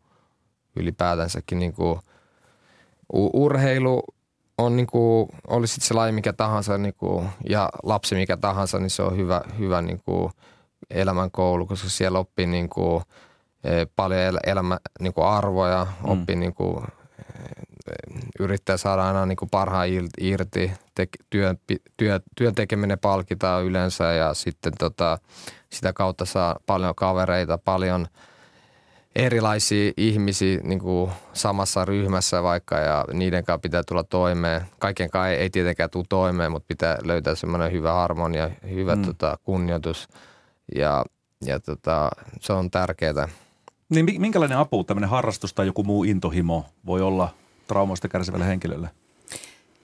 ylipäätänsäkin niinku urheilu on niinku, oli sitten se laji mikä tahansa niinku, ja lapsi mikä tahansa, niin se on hyvä, hyvä niinku, elämän koulu, koska siellä oppii niinku, e, paljon elämä niinku, arvoja, mm. oppii niinku, e, yrittää saada aina niinku, parhaan irti, te, työn, työ, työn tekeminen palkitaan yleensä ja sitten tota, sitä kautta saa paljon kavereita, paljon – erilaisia ihmisiä niin kuin samassa ryhmässä vaikka ja niiden kanssa pitää tulla toimeen. Kaiken kanssa ei, ei tietenkään tule toimeen, mutta pitää löytää semmoinen hyvä harmonia, hyvä mm. tota, kunnioitus ja, ja tota, se on tärkeää. Niin minkälainen apu tämmöinen harrastus tai joku muu intohimo voi olla traumoista kärsivälle henkilölle?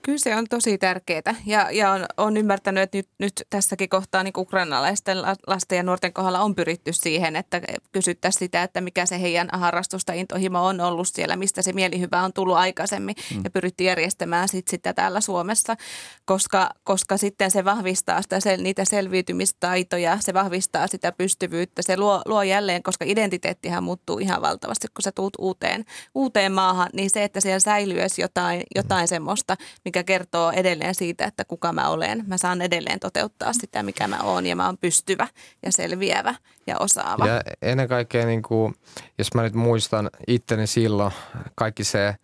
Kyllä se on tosi tärkeää ja, ja on, on ymmärtänyt, että nyt, nyt tässäkin kohtaa niin ukrainalaisten lasten ja nuorten kohdalla on pyritty siihen, että kysyttäisiin sitä, että mikä se heidän harrastusta intohimo on ollut siellä, mistä se mielihyvä on tullut aikaisemmin mm. ja pyritty järjestämään sit sitä täällä Suomessa, koska, koska sitten se vahvistaa sitä, sel, niitä selviytymistaitoja, se vahvistaa sitä pystyvyyttä, se luo, luo jälleen, koska identiteettihän muuttuu ihan valtavasti, kun sä tuut uuteen, uuteen maahan, niin se, että siellä säilyy jotain, jotain semmoista, mikä kertoo edelleen siitä, että kuka mä olen. Mä saan edelleen toteuttaa sitä, mikä mä oon ja mä oon pystyvä ja selviävä ja osaava. Ja ennen kaikkea, niin kuin, jos mä nyt muistan itteni silloin, kaikki se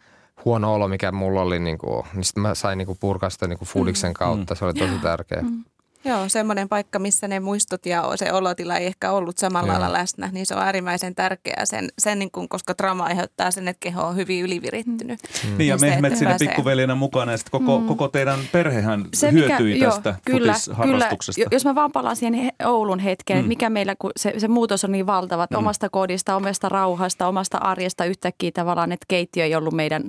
huono olo, mikä mulla oli, niin, kuin, niin sitten mä sain niin kuin purkaa sitä niin kuin Fudiksen mm. kautta. Se oli tosi tärkeä. Mm. Joo, semmoinen paikka, missä ne muistot ja se olotila ei ehkä ollut samalla Joo. lailla läsnä, niin se on äärimmäisen tärkeää, sen, sen niin kuin, koska trauma aiheuttaa sen, että keho on hyvin ylivirittynyt. Niin ja Mehmet että siinä pääsee. pikkuveljenä mukana ja sitten koko, mm. koko teidän perhehän se, hyötyi joo, tästä kyllä. Kyllä. Jos mä vaan palaan siihen he- Oulun hetkeen, mm. mikä meillä, kun se, se muutos on niin valtava, että mm. omasta kodista, omasta rauhasta, omasta arjesta yhtäkkiä tavallaan, että keittiö ei ollut meidän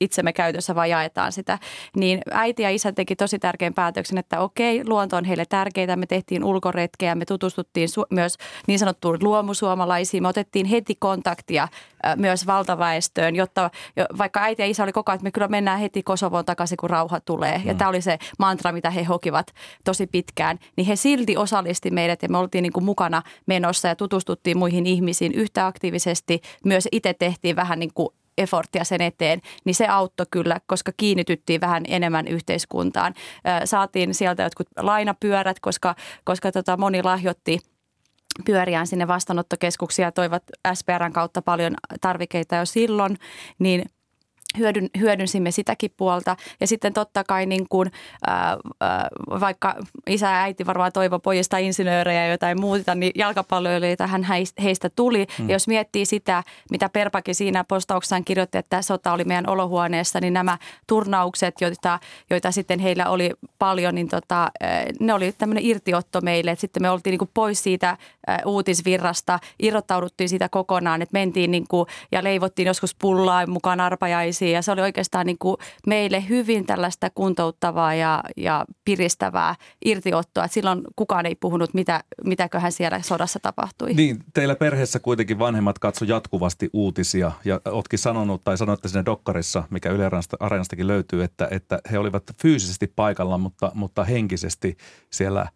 itsemme käytössä, vaan jaetaan sitä. Niin äiti ja isä teki tosi tärkeän päätöksen, että okei, luonto on heille tärkeää. Me tehtiin ulkoretkeä, me tutustuttiin su- myös niin sanottuun luomusuomalaisiin. Me otettiin heti kontaktia myös valtaväestöön, jotta jo- vaikka äiti ja isä oli koko ajan, että me kyllä mennään heti Kosovoon takaisin, kun rauha tulee. Mm. Ja tämä oli se mantra, mitä he hokivat tosi pitkään. Niin he silti osallisti meidät ja me oltiin niin kuin mukana menossa ja tutustuttiin muihin ihmisiin yhtä aktiivisesti. Myös itse tehtiin vähän niin kuin efforttia sen eteen, niin se auttoi kyllä, koska kiinnityttiin vähän enemmän yhteiskuntaan. Saatiin sieltä jotkut lainapyörät, koska, koska tota moni lahjoitti pyöriään sinne vastaanottokeskuksia ja toivat SPRn kautta paljon tarvikeita jo silloin, niin hyödyn, hyödynsimme sitäkin puolta. Ja sitten totta kai niin kuin, ää, ää, vaikka isä ja äiti varmaan toivo pojista insinöörejä ja jotain muuta, niin jalkapalloilijoita hän heistä tuli. Mm. Ja jos miettii sitä, mitä Perpakin siinä postauksessaan kirjoitti, että sota oli meidän olohuoneessa, niin nämä turnaukset, joita, joita sitten heillä oli paljon, niin tota, ne oli tämmöinen irtiotto meille. Että sitten me oltiin niin kuin pois siitä uutisvirrasta, irrottauduttiin siitä kokonaan, että mentiin niin kuin, ja leivottiin joskus pullaa mukaan arpajaisiin ja se oli oikeastaan niin kuin meille hyvin tällaista kuntouttavaa ja, ja piristävää irtiottoa. Että silloin kukaan ei puhunut, mitä, mitäköhän siellä sodassa tapahtui. Niin, teillä perheessä kuitenkin vanhemmat katso jatkuvasti uutisia ja ootkin sanonut tai sanoitte siinä dokkarissa, mikä Yle Areenastakin löytyy, että, että he olivat fyysisesti paikalla, mutta, mutta henkisesti siellä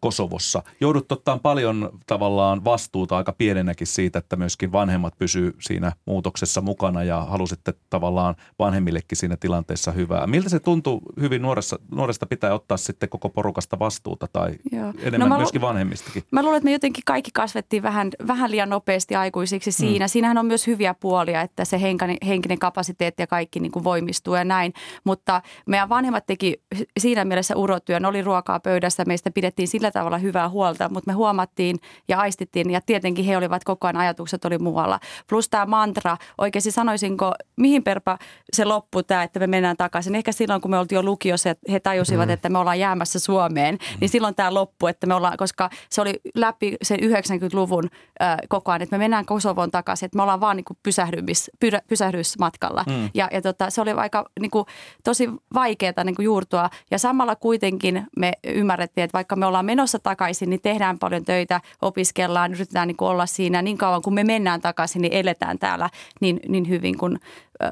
Kosovossa. Joudut ottaa paljon tavallaan vastuuta aika pienenäkin siitä, että myöskin vanhemmat pysyy siinä muutoksessa mukana ja halusitte tavallaan vanhemmillekin siinä tilanteessa hyvää. Miltä se tuntuu hyvin nuoressa, nuoresta pitää ottaa sitten koko porukasta vastuuta tai Joo. enemmän No mä lu- myöskin vanhemmistakin? Mä luulen, että me jotenkin kaikki kasvettiin vähän, vähän liian nopeasti aikuisiksi siinä. Mm. Siinähän on myös hyviä puolia, että se henkinen, henkinen kapasiteetti ja kaikki niin kuin voimistuu ja näin. Mutta meidän vanhemmat teki siinä mielessä urotyön, oli ruokaa pöydässä, meistä pidettiin sillä tavalla hyvää huolta, mutta me huomattiin ja aistittiin ja tietenkin he olivat koko ajan ajatukset oli muualla. Plus tämä mantra, oikeasti sanoisinko, mihin perpa se loppui tämä, että me mennään takaisin. Ehkä silloin, kun me oltiin jo lukiossa, että he tajusivat, mm. että me ollaan jäämässä Suomeen, mm. niin silloin tämä loppui, että me ollaan, koska se oli läpi sen 90-luvun äh, koko ajan, että me mennään Kosovoon takaisin, että me ollaan vaan niin kuin pysähdymis, pyrä, pysähdysmatkalla. Mm. Ja, ja tota, se oli aika niin kuin, tosi vaikeaa niin kuin juurtua ja samalla kuitenkin me ymmärrettiin, että vaikka me ollaan menossa takaisin, niin tehdään paljon töitä, opiskellaan, yritetään niin kuin olla siinä niin kauan, kun me mennään takaisin, niin eletään täällä niin, niin hyvin kuin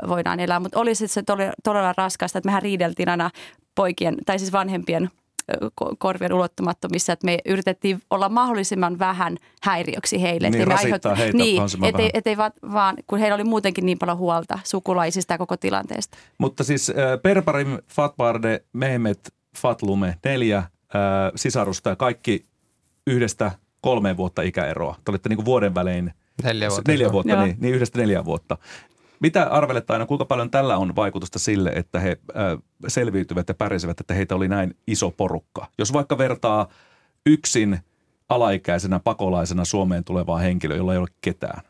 voidaan elää. Mutta oli se todella, todella raskasta, että mehän riideltiin aina poikien, tai siis vanhempien korvien ulottumattomissa, että me yritettiin olla mahdollisimman vähän häiriöksi heille. Niin, me rasittaa heitä niin, ettei, ettei vaan, vaan, kun heillä oli muutenkin niin paljon huolta sukulaisista ja koko tilanteesta. Mutta siis äh, Perparim, Fatbarde, Mehmet, Fatlume, neljä sisarusta ja kaikki yhdestä kolmeen vuotta ikäeroa. Te olitte niin kuin vuoden välein Neljä vuotta. neljä vuotta Joo. niin, niin yhdestä neljä vuotta. Mitä arvelette aina, kuinka paljon tällä on vaikutusta sille, että he äh, selviytyvät ja pärjäsivät, että heitä oli näin iso porukka? Jos vaikka vertaa yksin alaikäisenä pakolaisena Suomeen tulevaa henkilöä, jolla ei ole ketään.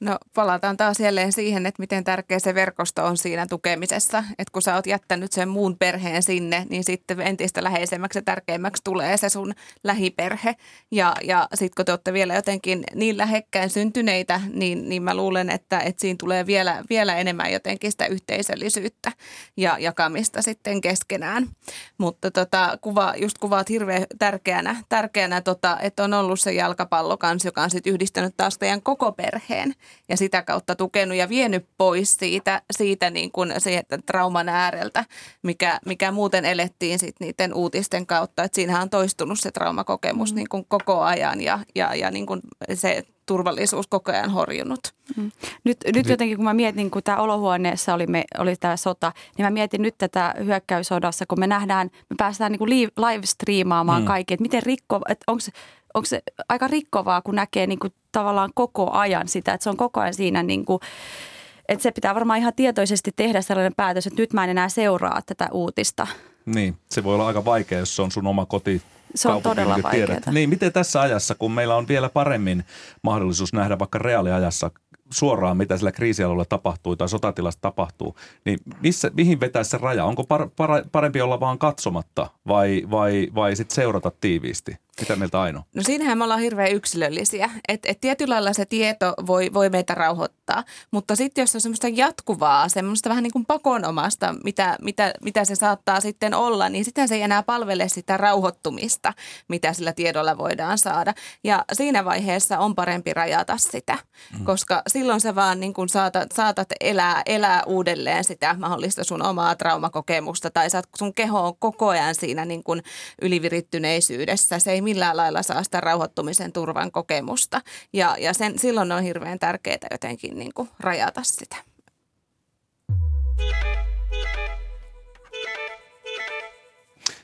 No palataan taas jälleen siihen, että miten tärkeä se verkosto on siinä tukemisessa. Että kun sä oot jättänyt sen muun perheen sinne, niin sitten entistä läheisemmäksi ja tärkeämmäksi tulee se sun lähiperhe. Ja, ja sitten kun te olette vielä jotenkin niin lähekkäin syntyneitä, niin, niin mä luulen, että, että siinä tulee vielä, vielä enemmän jotenkin sitä yhteisöllisyyttä ja jakamista sitten keskenään. Mutta tota, kuva, just kuvaat hirveän tärkeänä, tärkeänä tota, että on ollut se jalkapallo kanssa, joka on sitten yhdistänyt taas teidän koko perheen ja sitä kautta tukenut ja vienyt pois siitä, siitä niin kuin siitä trauman ääreltä, mikä, mikä muuten elettiin sit niiden uutisten kautta. Et siinähän on toistunut se traumakokemus mm. niin kuin koko ajan ja, ja, ja niin kuin se turvallisuus koko ajan horjunut. Nyt, nyt jotenkin kun mä mietin, kun tämä olohuoneessa oli, me, oli tämä sota, niin mä mietin nyt tätä hyökkäysodassa, kun me nähdään, me päästään niin kuin live-striimaamaan mm. kaikki, että miten rikko, että onko se, onko se aika rikkovaa, kun näkee niin kuin tavallaan koko ajan sitä, että se on koko ajan siinä niin kuin, että se pitää varmaan ihan tietoisesti tehdä sellainen päätös, että nyt mä en enää seuraa tätä uutista. Niin, se voi olla aika vaikea, jos se on sun oma koti. Se on todella vaikeaa. Niin, miten tässä ajassa, kun meillä on vielä paremmin mahdollisuus nähdä vaikka reaaliajassa suoraan, mitä sillä kriisialueella tapahtuu tai sotatilassa tapahtuu, niin missä, mihin vetää se raja? Onko par, par, parempi olla vaan katsomatta vai, vai, vai sitten seurata tiiviisti? Mitä mieltä Aino? No siinähän me ollaan hirveän yksilöllisiä. Että et tietyllä lailla se tieto voi, voi meitä rauhoittaa, mutta sitten jos on semmoista jatkuvaa, semmoista vähän niin kuin pakonomasta, mitä, mitä, mitä se saattaa sitten olla, niin sitten se ei enää palvele sitä rauhoittumista, mitä sillä tiedolla voidaan saada. Ja siinä vaiheessa on parempi rajata sitä, mm. koska silloin sä vaan niin kuin saatat, saatat elää, elää uudelleen sitä mahdollista sun omaa traumakokemusta tai saat, sun keho on koko ajan siinä niin kuin ylivirittyneisyydessä. Se ei millään lailla saa sitä rauhoittumisen turvan kokemusta. Ja, ja sen, silloin on hirveän tärkeää jotenkin niin kuin rajata sitä.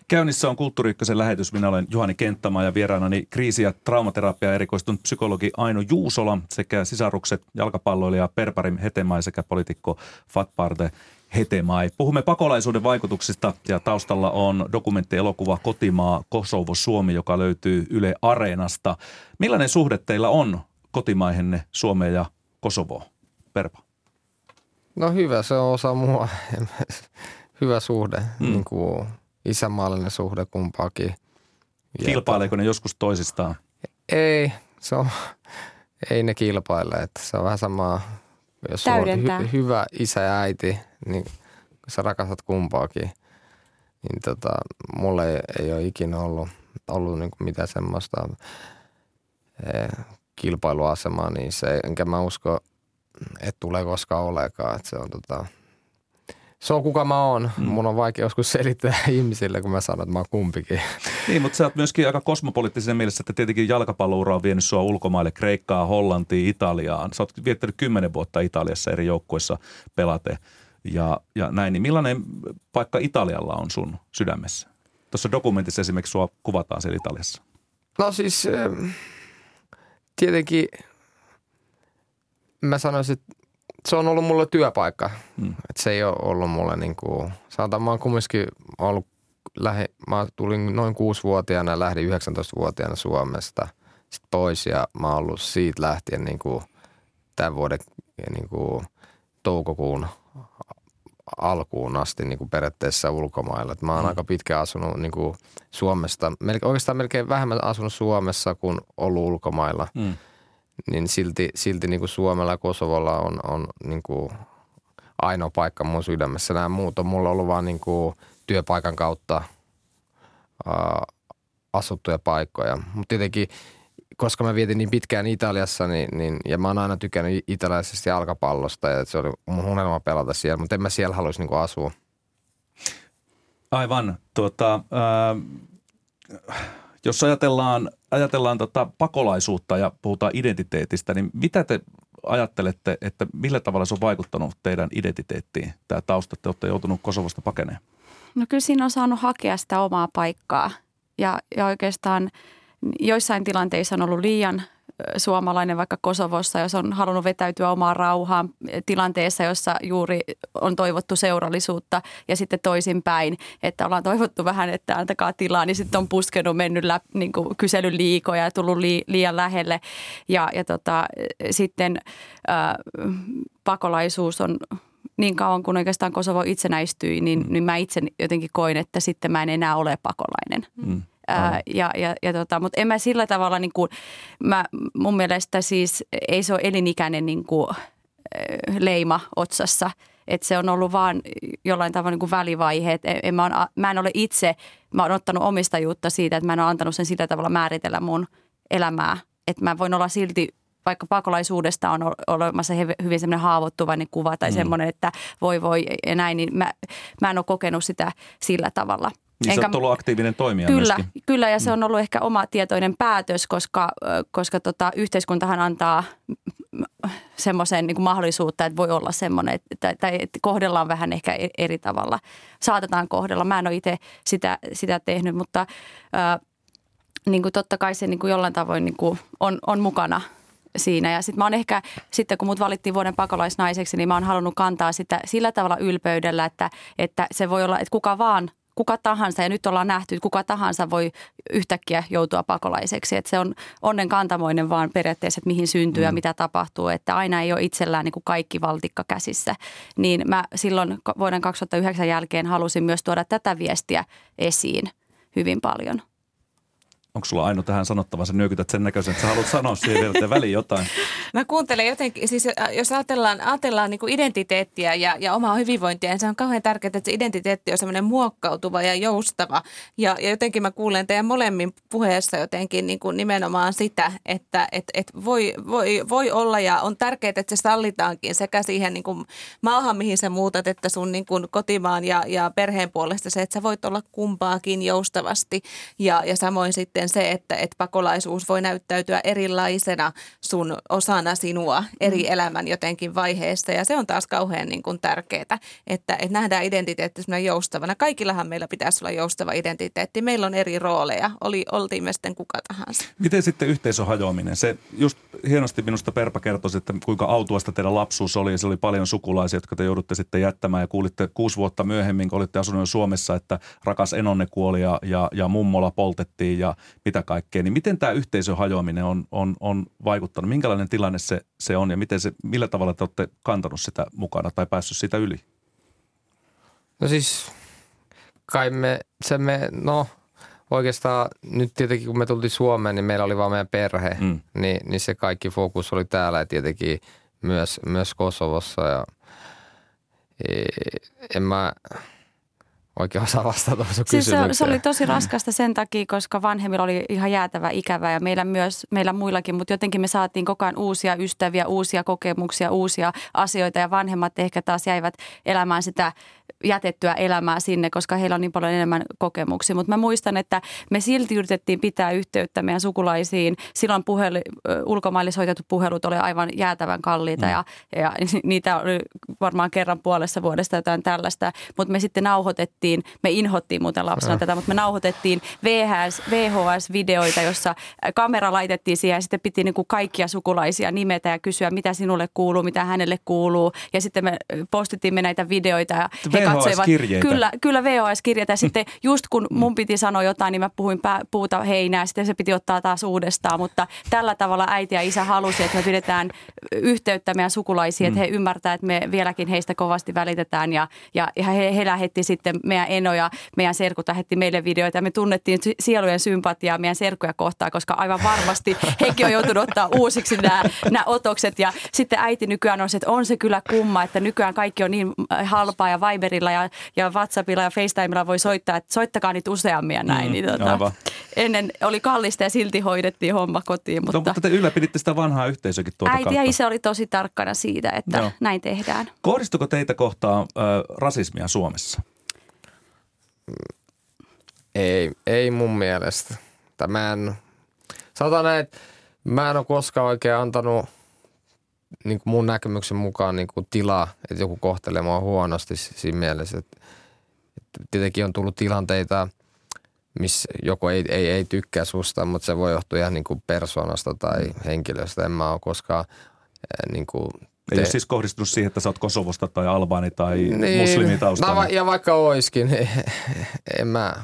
Käynnissä on Kulttuuri Ykkösen lähetys. Minä olen Juhani Kenttämaa ja vieraanani kriisi- ja traumaterapia erikoistunut psykologi Aino Juusola sekä sisarukset jalkapalloilija Perparim Hetemai sekä poliitikko Fatparte Hetemai. Puhumme pakolaisuuden vaikutuksista ja taustalla on dokumenttielokuva Kotimaa Kosovo Suomi, joka löytyy Yle Areenasta. Millainen suhde teillä on kotimaihenne Suomeen ja Kosovoon? Perpa. No hyvä, se on osa mua. hyvä suhde, mm. niin kuin isämaallinen suhde kumpaakin. Kilpaileeko ne joskus toisistaan? Ei, se on, ei ne kilpaile. Että se on vähän samaa, jos sulla on hy, hyvä isä ja äiti, niin sä rakastat kumpaakin. Niin tota, mulle ei, ei ole ikinä ollut, ollut niin mitään semmoista eh, kilpailuasemaa, niin se, enkä mä usko, että tulee koskaan olekaan. Että se on tota, se on kuka mä oon. Mm. Mun on vaikea joskus selittää ihmisille, kun mä sanon, että mä oon kumpikin. Niin, mutta sä oot myöskin aika kosmopoliittisen mielessä, että tietenkin jalkapalloura on vienyt sua ulkomaille, Kreikkaa, Hollantiin, Italiaan. Sä oot viettänyt kymmenen vuotta Italiassa eri joukkueissa pelate ja, ja näin. Niin millainen paikka Italialla on sun sydämessä? Tuossa dokumentissa esimerkiksi sua kuvataan siellä Italiassa. No siis tietenkin mä sanoisin, että se on ollut mulle työpaikka. Hmm. Et se ei ole ollut mulle niin kuin, sanotaan mä oon kumminkin ollut, lähe, mä tulin noin kuusi-vuotiaana ja lähdin 19-vuotiaana Suomesta sitten pois ja mä oon ollut siitä lähtien niin kuin tämän vuoden niin kuin toukokuun alkuun asti niin kuin periaatteessa ulkomailla. Et mä oon hmm. aika pitkään asunut niin kuin Suomesta, oikeastaan melkein vähemmän asunut Suomessa kuin ollut ulkomailla. Hmm niin silti, silti niin kuin Suomella ja Kosovolla on, on niin kuin ainoa paikka mun sydämessä. Nämä muut on mulla ollut vaan niin kuin työpaikan kautta ää, asuttuja paikkoja. Mutta tietenkin, koska mä vietin niin pitkään Italiassa, niin, niin, ja mä oon aina tykännyt italialaisesta jalkapallosta, ja se oli mun unelma pelata siellä, mutta en mä siellä haluaisi niin kuin asua. Aivan. Tuota, ää, jos ajatellaan, ajatellaan tota pakolaisuutta ja puhutaan identiteetistä, niin mitä te ajattelette, että millä tavalla se on vaikuttanut teidän identiteettiin, tämä tausta, että olette joutunut Kosovosta pakeneen? No kyllä siinä on saanut hakea sitä omaa paikkaa. Ja, ja oikeastaan joissain tilanteissa on ollut liian suomalainen vaikka Kosovossa, jos on halunnut vetäytyä omaan rauhaan tilanteessa, jossa juuri on toivottu seurallisuutta ja sitten toisinpäin, että ollaan toivottu vähän, että antakaa tilaa, niin sitten on puskenut, mennyt läpi niin kyselyn liikoja ja tullut li, liian lähelle. Ja, ja tota, sitten ää, pakolaisuus on niin kauan kuin oikeastaan Kosovo itsenäistyi, niin, mm. niin mä itse jotenkin koin, että sitten mä en enää ole pakolainen. Mm. Ää, ja, ja, ja tota, mutta en mä sillä tavalla, niin kuin, mä, mun mielestä siis ei se ole elinikäinen niin kuin, leima otsassa. Että se on ollut vaan jollain tavalla niin kuin välivaiheet. En, en, mä, on, mä en ole itse, mä oon ottanut omistajuutta siitä, että mä en ole antanut sen sillä tavalla määritellä mun elämää. Että mä voin olla silti vaikka pakolaisuudesta on olemassa hyvin semmoinen haavoittuvainen kuva tai mm. semmoinen, että voi voi ja näin, niin mä, mä en ole kokenut sitä sillä tavalla – niin Enkä, sä ollut aktiivinen toimija Kyllä, myöskin. kyllä ja se on ollut ehkä oma tietoinen päätös, koska, koska tota, yhteiskuntahan antaa semmoisen niin mahdollisuutta, että voi olla semmoinen, että, tai, että kohdellaan vähän ehkä e-, eri tavalla. Saatetaan kohdella. Mä en ole itse sitä, sitä tehnyt, mutta ää, niin kuin totta kai se niin kuin jollain tavoin niin kuin on, on mukana siinä. Ja sitten mä oon ehkä, sitten kun mut valittiin vuoden pakolaisnaiseksi, niin mä oon halunnut kantaa sitä sillä tavalla ylpeydellä, että, että se voi olla, että kuka vaan kuka tahansa, ja nyt ollaan nähty, että kuka tahansa voi yhtäkkiä joutua pakolaiseksi. Että se on onnen kantamoinen vaan periaatteessa, että mihin syntyy mm. ja mitä tapahtuu, että aina ei ole itsellään niin kuin kaikki valtikka käsissä. Niin mä silloin vuoden 2009 jälkeen halusin myös tuoda tätä viestiä esiin hyvin paljon – Onko sulla Aino tähän sanottava, sä nyökytät sen näköisen, että sä haluat sanoa siihen vielä väliin jotain? Mä kuuntelen jotenkin, siis äh, jos ajatellaan, ajatellaan niin kuin identiteettiä ja, ja omaa hyvinvointia, niin se on kauhean tärkeää, että se identiteetti on semmoinen muokkautuva ja joustava. Ja, ja jotenkin mä kuulen teidän molemmin puheessa jotenkin niin kuin nimenomaan sitä, että et, et voi, voi, voi olla ja on tärkeää, että se sallitaankin sekä siihen niin kuin maahan, mihin sä muutat, että sun niin kuin kotimaan ja, ja perheen puolesta se, että sä voit olla kumpaakin joustavasti ja, ja samoin sitten sitten se, että, että pakolaisuus voi näyttäytyä erilaisena sun osana sinua eri mm. elämän jotenkin vaiheessa. Ja se on taas kauhean niin kuin tärkeää, että, että nähdään identiteetti joustavana. Kaikillahan meillä pitäisi olla joustava identiteetti. Meillä on eri rooleja, oli, oltiin me sitten kuka tahansa. Miten sitten yhteisön hajoaminen? Se just hienosti minusta Perpa kertoi, että kuinka autuasta teidän lapsuus oli. Ja se oli paljon sukulaisia, jotka te joudutte sitten jättämään. Ja kuulitte kuusi vuotta myöhemmin, kun olitte asunut Suomessa, että rakas enonne kuoli ja, ja, ja mummola poltettiin ja mitä kaikkea, niin miten tämä yhteisön hajoaminen on, on, on vaikuttanut? Minkälainen tilanne se, se on ja miten se, millä tavalla te olette kantanut sitä mukana tai päässyt sitä yli? No siis kai me, se me, no oikeastaan nyt tietenkin kun me tultiin Suomeen, niin meillä oli vaan meidän perhe, mm. niin, niin se kaikki fokus oli täällä ja tietenkin myös, myös Kosovossa ja e, en mä, oikein osaa vastata tuohon siis se, se oli tosi raskasta sen takia, koska vanhemmilla oli ihan jäätävä ikävä ja meillä myös, meillä muillakin, mutta jotenkin me saatiin koko ajan uusia ystäviä, uusia kokemuksia, uusia asioita ja vanhemmat ehkä taas jäivät elämään sitä jätettyä elämää sinne, koska heillä on niin paljon enemmän kokemuksia. Mutta mä muistan, että me silti yritettiin pitää yhteyttä meidän sukulaisiin. Silloin puheli, ulkomaille soitetut puhelut oli aivan jäätävän kalliita mm. ja, ja niitä oli varmaan kerran puolessa vuodesta jotain tällaista. Mutta me sitten nauhoitettiin, me inhottiin muuten lapsena mm. tätä, mutta me nauhoitettiin VHS, VHS-videoita, jossa kamera laitettiin siihen ja sitten piti niin kuin kaikkia sukulaisia nimetä ja kysyä, mitä sinulle kuuluu, mitä hänelle kuuluu. Ja sitten me postittiin me näitä videoita ja VHS-kirjeitä. Kyllä, kyllä VHS-kirjeitä. Ja sitten just kun mun piti sanoa jotain, niin mä puhuin pää, puuta heinää. Sitten se piti ottaa taas uudestaan. Mutta tällä tavalla äiti ja isä halusi, että me pidetään yhteyttä meidän sukulaisiin. Että he ymmärtää, että me vieläkin heistä kovasti välitetään. Ja, ja, ja he, he lähetti sitten meidän Eno ja meidän serkut lähetti meille videoita. Ja me tunnettiin sielujen sympatiaa meidän serkuja kohtaan, koska aivan varmasti hekin on joutunut ottaa uusiksi nämä, nämä otokset. Ja sitten äiti nykyään on se, että on se kyllä kumma, että nykyään kaikki on niin halpaa ja Viber Viberilla ja, ja WhatsAppilla ja FaceTimella voi soittaa, että soittakaa niitä useammin ja näin. Mm, niin, tota, ennen oli kallista ja silti hoidettiin homma kotiin. Mutta, no, mutta te ylläpiditte sitä vanhaa yhteisökin tuota Äiti kautta. ja isä oli tosi tarkkana siitä, että Joo. näin tehdään. Kohdistuko teitä kohtaan äh, rasismia Suomessa? Ei, ei mun mielestä. Mä en, sanotaan näin, että mä en ole koskaan oikein antanut – niin kuin mun näkemyksen mukaan niin kuin tilaa, että joku kohtelee mua huonosti siinä mielessä. Että, että tietenkin on tullut tilanteita, missä joku ei, ei, ei tykkää susta, mutta se voi johtua ihan niin kuin persoonasta tai henkilöstä. En mä ole koskaan niin kuin ei te... ole siis kohdistunut siihen, että sä oot Kosovosta tai Albaani tai niin, muslimitaustainen. No, ja vaikka oiskin, en mä,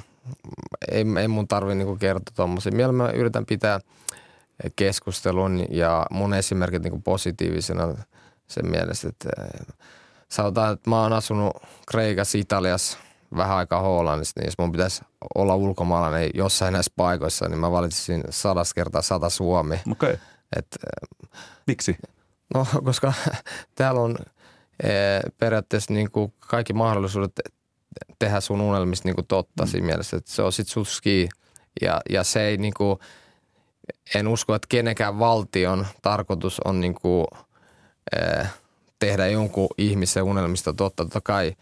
ei, ei mun tarvi niinku kertoa tuommoisia. Mielellä mä yritän pitää – keskustelun ja mun esimerkit niin positiivisena sen mielessä, että eh, sanotaan, että mä oon asunut Kreikassa, Italiassa, vähän aikaa Hollannissa, niin jos mun pitäisi olla ulkomaalainen jossain näissä paikoissa, niin mä valitsisin sadas kertaa sata Suomi. Okay. Et, eh, Miksi? No, koska täällä on e, periaatteessa niin kuin kaikki mahdollisuudet tehdä sun unelmista niin kuin totta mm. siinä mielessä, että se on sit suski ja, ja se ei niin kuin – en usko, että kenenkään valtion tarkoitus on niin kuin, eh, tehdä jonkun ihmisen unelmista totta. Totta kai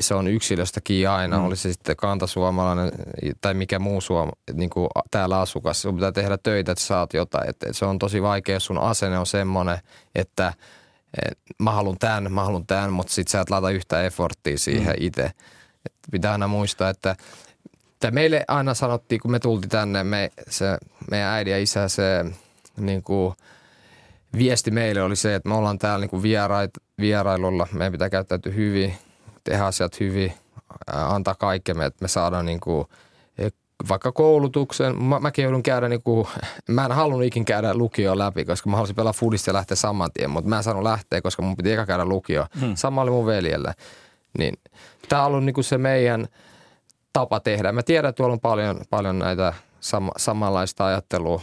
se on yksilöstä kiinni aina, mm. oli se sitten kantasuomalainen tai mikä muu suoma, niin kuin täällä asukas. Sun pitää tehdä töitä, että saat jotain. Et, et se on tosi vaikea, jos sun asenne on semmoinen, että et, mä haluan tämän, mä haluan tämän, mutta sit sä et laita yhtä efforttia siihen mm. itse. pitää aina muistaa, että että meille aina sanottiin, kun me tultiin tänne, me, se, meidän äiti ja isä, se niin kuin, viesti meille oli se, että me ollaan täällä niin kuin vierait, vierailulla, meidän pitää käyttäytyä hyvin, tehdä asiat hyvin, antaa kaikkemme, että me saadaan niin kuin, vaikka koulutuksen. Mä, mäkin joudun käydä, niin kuin, mä en halunnut ikin käydä lukio läpi, koska mä halusin pelaa foodista ja lähteä saman tien, mutta mä en saanut lähteä, koska mun piti eka käydä lukio. Hmm. Sama oli mun veljellä. Niin, tämä on ollut niin kuin se meidän tapa tehdä. Mä tiedän, että tuolla on paljon, paljon näitä sama, samanlaista ajattelua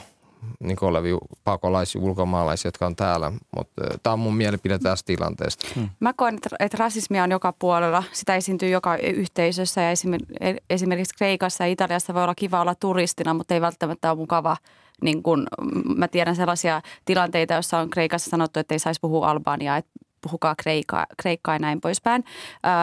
niin olevia pakolaisia, ulkomaalaisia, jotka on täällä. Mutta tämä on mun mielipide tästä tilanteesta. Hmm. Mä koen, että, että rasismia on joka puolella. Sitä esiintyy joka yhteisössä ja esimerkiksi Kreikassa ja Italiassa voi olla kiva olla turistina, mutta ei välttämättä ole mukava niin kun, mä tiedän sellaisia tilanteita, joissa on Kreikassa sanottu, että ei saisi puhua albaniaa, että puhukaa kreikkaa, kreikkaa ja näin poispäin.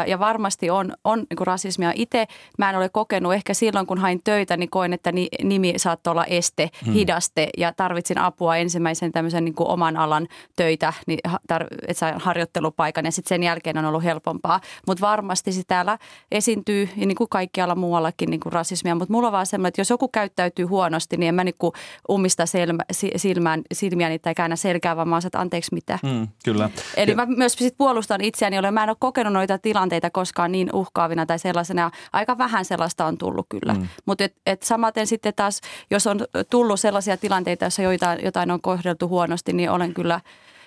Ja varmasti on, on niin rasismia. Itse mä en ole kokenut, ehkä silloin kun hain töitä, niin koin, että nimi saattoi olla este, hmm. hidaste ja tarvitsin apua ensimmäisen tämmöisen niin kuin oman alan töitä, niin tar- että sain harjoittelupaikan ja sitten sen jälkeen on ollut helpompaa. Mutta varmasti se täällä esiintyy ja niin kuin kaikkialla muuallakin niin kuin rasismia, mutta mulla on vaan semmoinen, että jos joku käyttäytyy huonosti, niin en mä niin kuin ummista silmä, silmään, silmiäni tai käännä selkää, vaan mä oon, että anteeksi mitä. Hmm, kyllä. Eli ja, mä myös sit puolustan itseäni, olen mä en ole kokenut noita tilanteita koskaan niin uhkaavina tai sellaisena. Aika vähän sellaista on tullut kyllä. Mm. Mutta et, et samaten sitten taas, jos on tullut sellaisia tilanteita, joissa joitain, jotain on kohdeltu huonosti, niin olen kyllä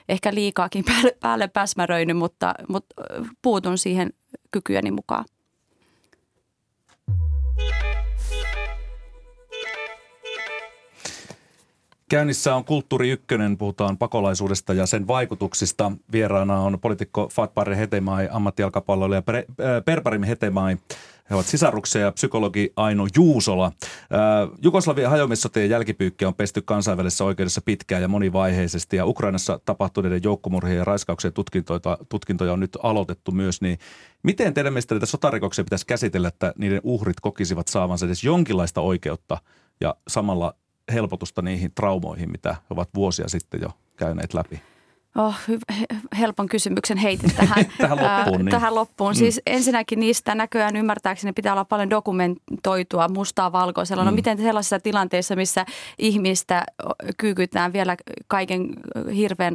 ehkä liikaakin päälle, päälle päsmäröinyt, mutta, mutta puutun siihen kykyjeni mukaan. Käynnissä on Kulttuuri Ykkönen, puhutaan pakolaisuudesta ja sen vaikutuksista. Vieraana on poliitikko Fatpare Hetemai, ammattijalkapalloilija äh, Perparim Hetemai. He ovat sisaruksia ja psykologi Aino Juusola. Äh, Jugoslavian hajoamissotien jälkipyykkiä on pesty kansainvälisessä oikeudessa pitkään ja monivaiheisesti. Ja Ukrainassa tapahtuneiden joukkomurhien ja raiskauksien tutkintoja, tutkintoja on nyt aloitettu myös. Niin miten teidän mielestä näitä sotarikoksia pitäisi käsitellä, että niiden uhrit kokisivat saavansa edes jonkinlaista oikeutta ja samalla helpotusta niihin traumoihin, mitä ovat vuosia sitten jo käyneet läpi? Oh, helpon kysymyksen heitin tähän, tähän loppuun. Niin. Tähän loppuun. Mm. Siis ensinnäkin niistä näköjään ymmärtääkseni pitää olla paljon dokumentoitua mustaa valkoisella. No mm. miten sellaisessa tilanteessa, missä ihmistä kyykytään vielä kaiken hirveän,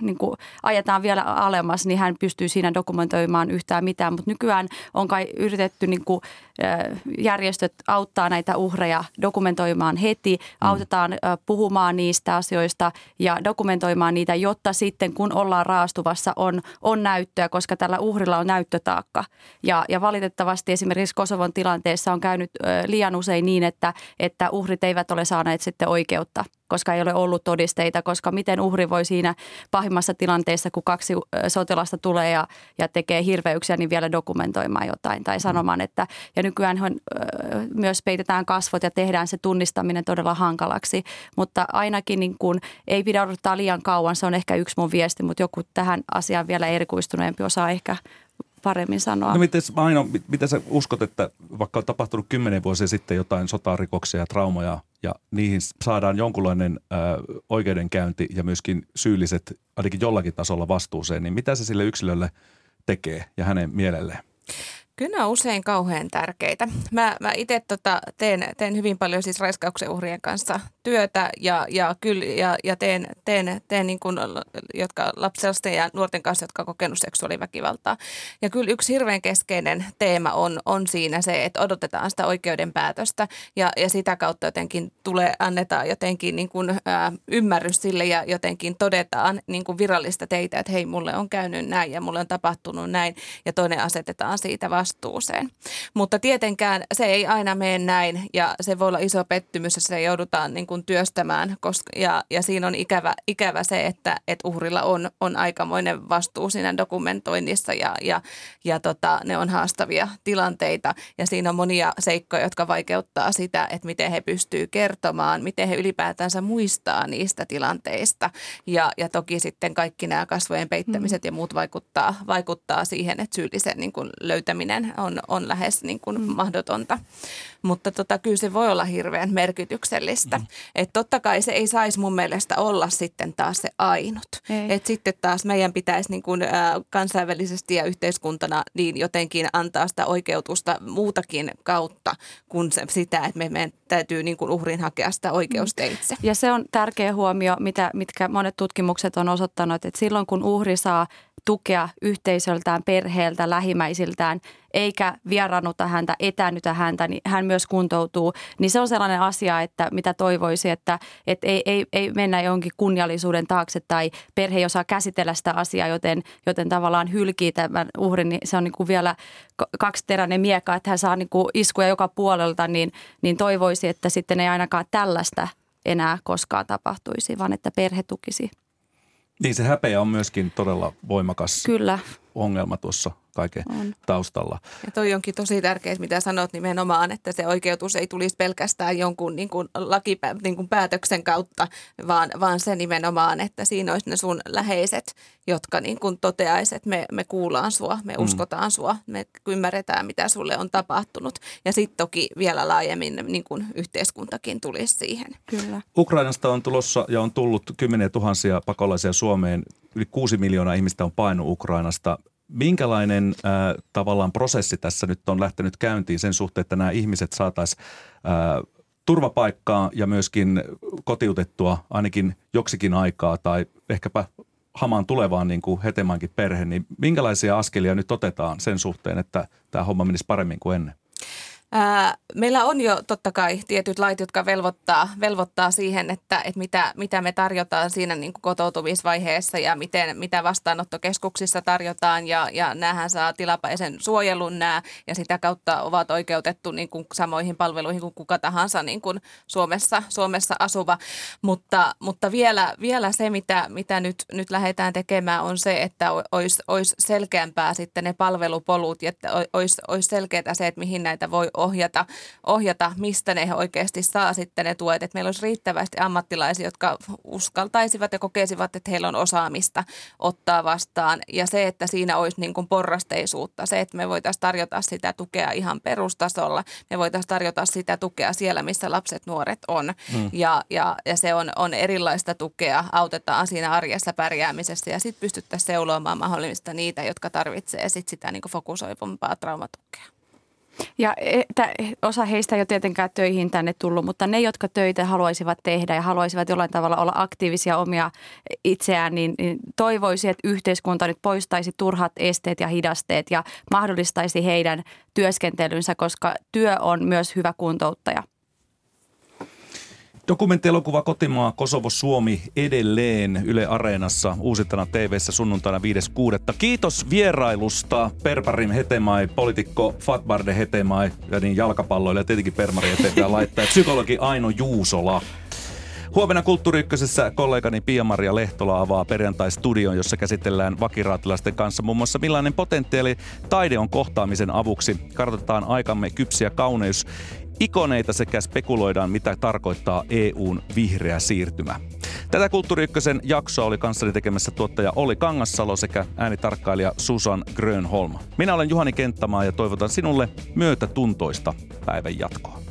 niin kuin ajetaan vielä alemmas, niin hän pystyy siinä dokumentoimaan yhtään mitään. Mutta nykyään on kai yritetty, niin kuin, järjestöt auttaa näitä uhreja dokumentoimaan heti, mm. autetaan puhumaan niistä asioista ja dokumentoimaan niitä, jotta jotta sitten kun ollaan raastuvassa on, on näyttöä, koska tällä uhrilla on näyttötaakka. Ja, ja valitettavasti esimerkiksi Kosovon tilanteessa on käynyt liian usein niin, että, että uhrit eivät ole saaneet sitten oikeutta koska ei ole ollut todisteita, koska miten uhri voi siinä pahimmassa tilanteessa, kun kaksi sotilasta tulee ja, ja tekee hirveyksiä, niin vielä dokumentoimaan jotain tai sanomaan, että ja nykyään myös peitetään kasvot ja tehdään se tunnistaminen todella hankalaksi, mutta ainakin niin kuin, ei pidä odottaa liian kauan, se on ehkä yksi mun viesti, mutta joku tähän asiaan vielä erikoistuneempi osaa ehkä paremmin sanoa. No miten, Aino, mitä sä uskot, että vaikka on tapahtunut kymmenen vuosia sitten jotain sotarikoksia ja traumoja ja niihin saadaan jonkunlainen ö, oikeudenkäynti ja myöskin syylliset ainakin jollakin tasolla vastuuseen, niin mitä se sille yksilölle tekee ja hänen mielelleen? Kyllä on usein kauhean tärkeitä. Mä, mä itse tota, teen, teen hyvin paljon siis raiskauksen uhrien kanssa työtä ja, ja, kyllä, ja, ja teen, teen, teen niin kuin, jotka lapselasten ja nuorten kanssa, jotka on kokenut seksuaaliväkivaltaa. Ja kyllä yksi hirveän keskeinen teema on, on siinä se, että odotetaan sitä oikeudenpäätöstä ja, ja sitä kautta jotenkin tulee, annetaan jotenkin niin kuin, ää, ymmärrys sille ja jotenkin todetaan niin kuin virallista teitä, että hei, mulle on käynyt näin ja mulle on tapahtunut näin ja toinen asetetaan siitä vastuuseen. Mutta tietenkään se ei aina mene näin ja se voi olla iso pettymys, jos se joudutaan niin kuin työstämään. Koska, ja, ja siinä on ikävä, ikävä se, että, että uhrilla on, on aikamoinen vastuu siinä dokumentoinnissa ja, ja, ja tota, ne on haastavia tilanteita. Ja siinä on monia seikkoja, jotka vaikeuttaa sitä, että miten he pystyy kertomaan, miten he ylipäätänsä muistaa niistä tilanteista. Ja, ja toki sitten kaikki nämä kasvojen peittämiset mm. ja muut vaikuttaa, vaikuttaa siihen, että syyllisen niin kuin löytäminen on, on lähes niin kuin mm. mahdotonta. Mutta tota, kyllä se voi olla hirveän merkityksellistä. Mm. Että totta kai se ei saisi mun mielestä olla sitten taas se ainut. Että sitten taas meidän pitäisi niin kuin, ä, kansainvälisesti ja yhteiskuntana niin jotenkin antaa sitä oikeutusta muutakin kautta kuin se, sitä, että me, meidän täytyy niin kuin uhrin hakea sitä oikeusteitse. Ja se on tärkeä huomio, mitä, mitkä monet tutkimukset on osoittanut, että silloin kun uhri saa tukea yhteisöltään, perheeltä, lähimmäisiltään, eikä vieraannuta häntä, etänytä häntä, niin hän myös kuntoutuu. Niin se on sellainen asia, että mitä toivoisi, että, että ei, ei, ei mennä jonkin kunniallisuuden taakse tai perhe ei osaa käsitellä sitä asiaa, joten, joten tavallaan hylkii tämän uhrin, niin se on niin kuin vielä kaksiteräinen miekka, että hän saa niin kuin iskuja joka puolelta, niin, niin toivoisi, että sitten ei ainakaan tällaista enää koskaan tapahtuisi, vaan että perhe tukisi. Niin se häpeä on myöskin todella voimakas Kyllä. ongelma tuossa kaiken on. taustalla. Ja toi onkin tosi tärkeää, mitä sanot nimenomaan, että se oikeutus ei tulisi pelkästään jonkun niin kuin lakipä, niin kuin päätöksen kautta, vaan, vaan se nimenomaan, että siinä olisi ne sun läheiset, jotka niin kuin toteaisi, että me, me kuullaan sua, me mm. uskotaan sua, me ymmärretään, mitä sulle on tapahtunut. Ja sitten toki vielä laajemmin niin kuin yhteiskuntakin tulisi siihen. Kyllä. Ukrainasta on tulossa ja on tullut kymmeniä tuhansia pakolaisia Suomeen. Yli kuusi miljoonaa ihmistä on painut Ukrainasta. Minkälainen äh, tavallaan prosessi tässä nyt on lähtenyt käyntiin sen suhteen, että nämä ihmiset saataisiin äh, turvapaikkaa ja myöskin kotiutettua ainakin joksikin aikaa tai ehkäpä hamaan tulevaan niin kuin Hetemankin perhe, niin minkälaisia askelia nyt otetaan sen suhteen, että tämä homma menisi paremmin kuin ennen? Ää, meillä on jo totta kai tietyt lait, jotka velvoittaa, velvoittaa siihen, että, että mitä, mitä me tarjotaan siinä niin kuin kotoutumisvaiheessa ja miten, mitä vastaanottokeskuksissa tarjotaan. Ja, ja näähän saa tilapäisen suojelun nämä ja sitä kautta ovat oikeutettu niin kuin samoihin palveluihin kuin kuka tahansa niin kuin Suomessa, Suomessa asuva. Mutta, mutta vielä, vielä se, mitä, mitä nyt, nyt lähdetään tekemään on se, että olisi, olisi selkeämpää sitten ne palvelupolut ja olisi, olisi selkeää se, että mihin näitä voi ohjata, ohjata, mistä ne oikeasti saa sitten ne tuet. Että meillä olisi riittävästi ammattilaisia, jotka uskaltaisivat ja kokesivat, että heillä on osaamista ottaa vastaan. Ja se, että siinä olisi niin kuin porrasteisuutta, se, että me voitaisiin tarjota sitä tukea ihan perustasolla. Me voitaisiin tarjota sitä tukea siellä, missä lapset, nuoret on. Hmm. Ja, ja, ja se on, on erilaista tukea, autetaan siinä arjessa pärjäämisessä ja sitten pystyttäisiin seuloamaan mahdollista niitä, jotka tarvitsee sit sitä niin fokusoivampaa traumatukea. Ja että osa heistä ei ole tietenkään töihin tänne tullut, mutta ne, jotka töitä haluaisivat tehdä ja haluaisivat jollain tavalla olla aktiivisia omia itseään, niin, niin toivoisi, että yhteiskunta nyt poistaisi turhat esteet ja hidasteet ja mahdollistaisi heidän työskentelynsä, koska työ on myös hyvä kuntouttaja. Dokumenttielokuva Kotimaa Kosovo Suomi edelleen Yle Areenassa uusintana TV-ssä sunnuntaina 5.6. Kiitos vierailusta Perparim Hetemai, poliitikko Fatbarde Hetemai ja niin jalkapalloille ja tietenkin Permari Hetemai laittaa psykologi Aino Juusola. Huomenna Kulttuuri kollegani Pia-Maria Lehtola avaa perjantai-studion, jossa käsitellään vakiraatilaisten kanssa muun muassa millainen potentiaali taide on kohtaamisen avuksi. Kartoitetaan aikamme kypsiä kauneus ikoneita sekä spekuloidaan, mitä tarkoittaa EUn vihreä siirtymä. Tätä Kulttuuri jaksoa oli kanssani tekemässä tuottaja Oli Kangassalo sekä äänitarkkailija Susan Grönholm. Minä olen Juhani Kenttämaa ja toivotan sinulle myötätuntoista päivän jatkoa.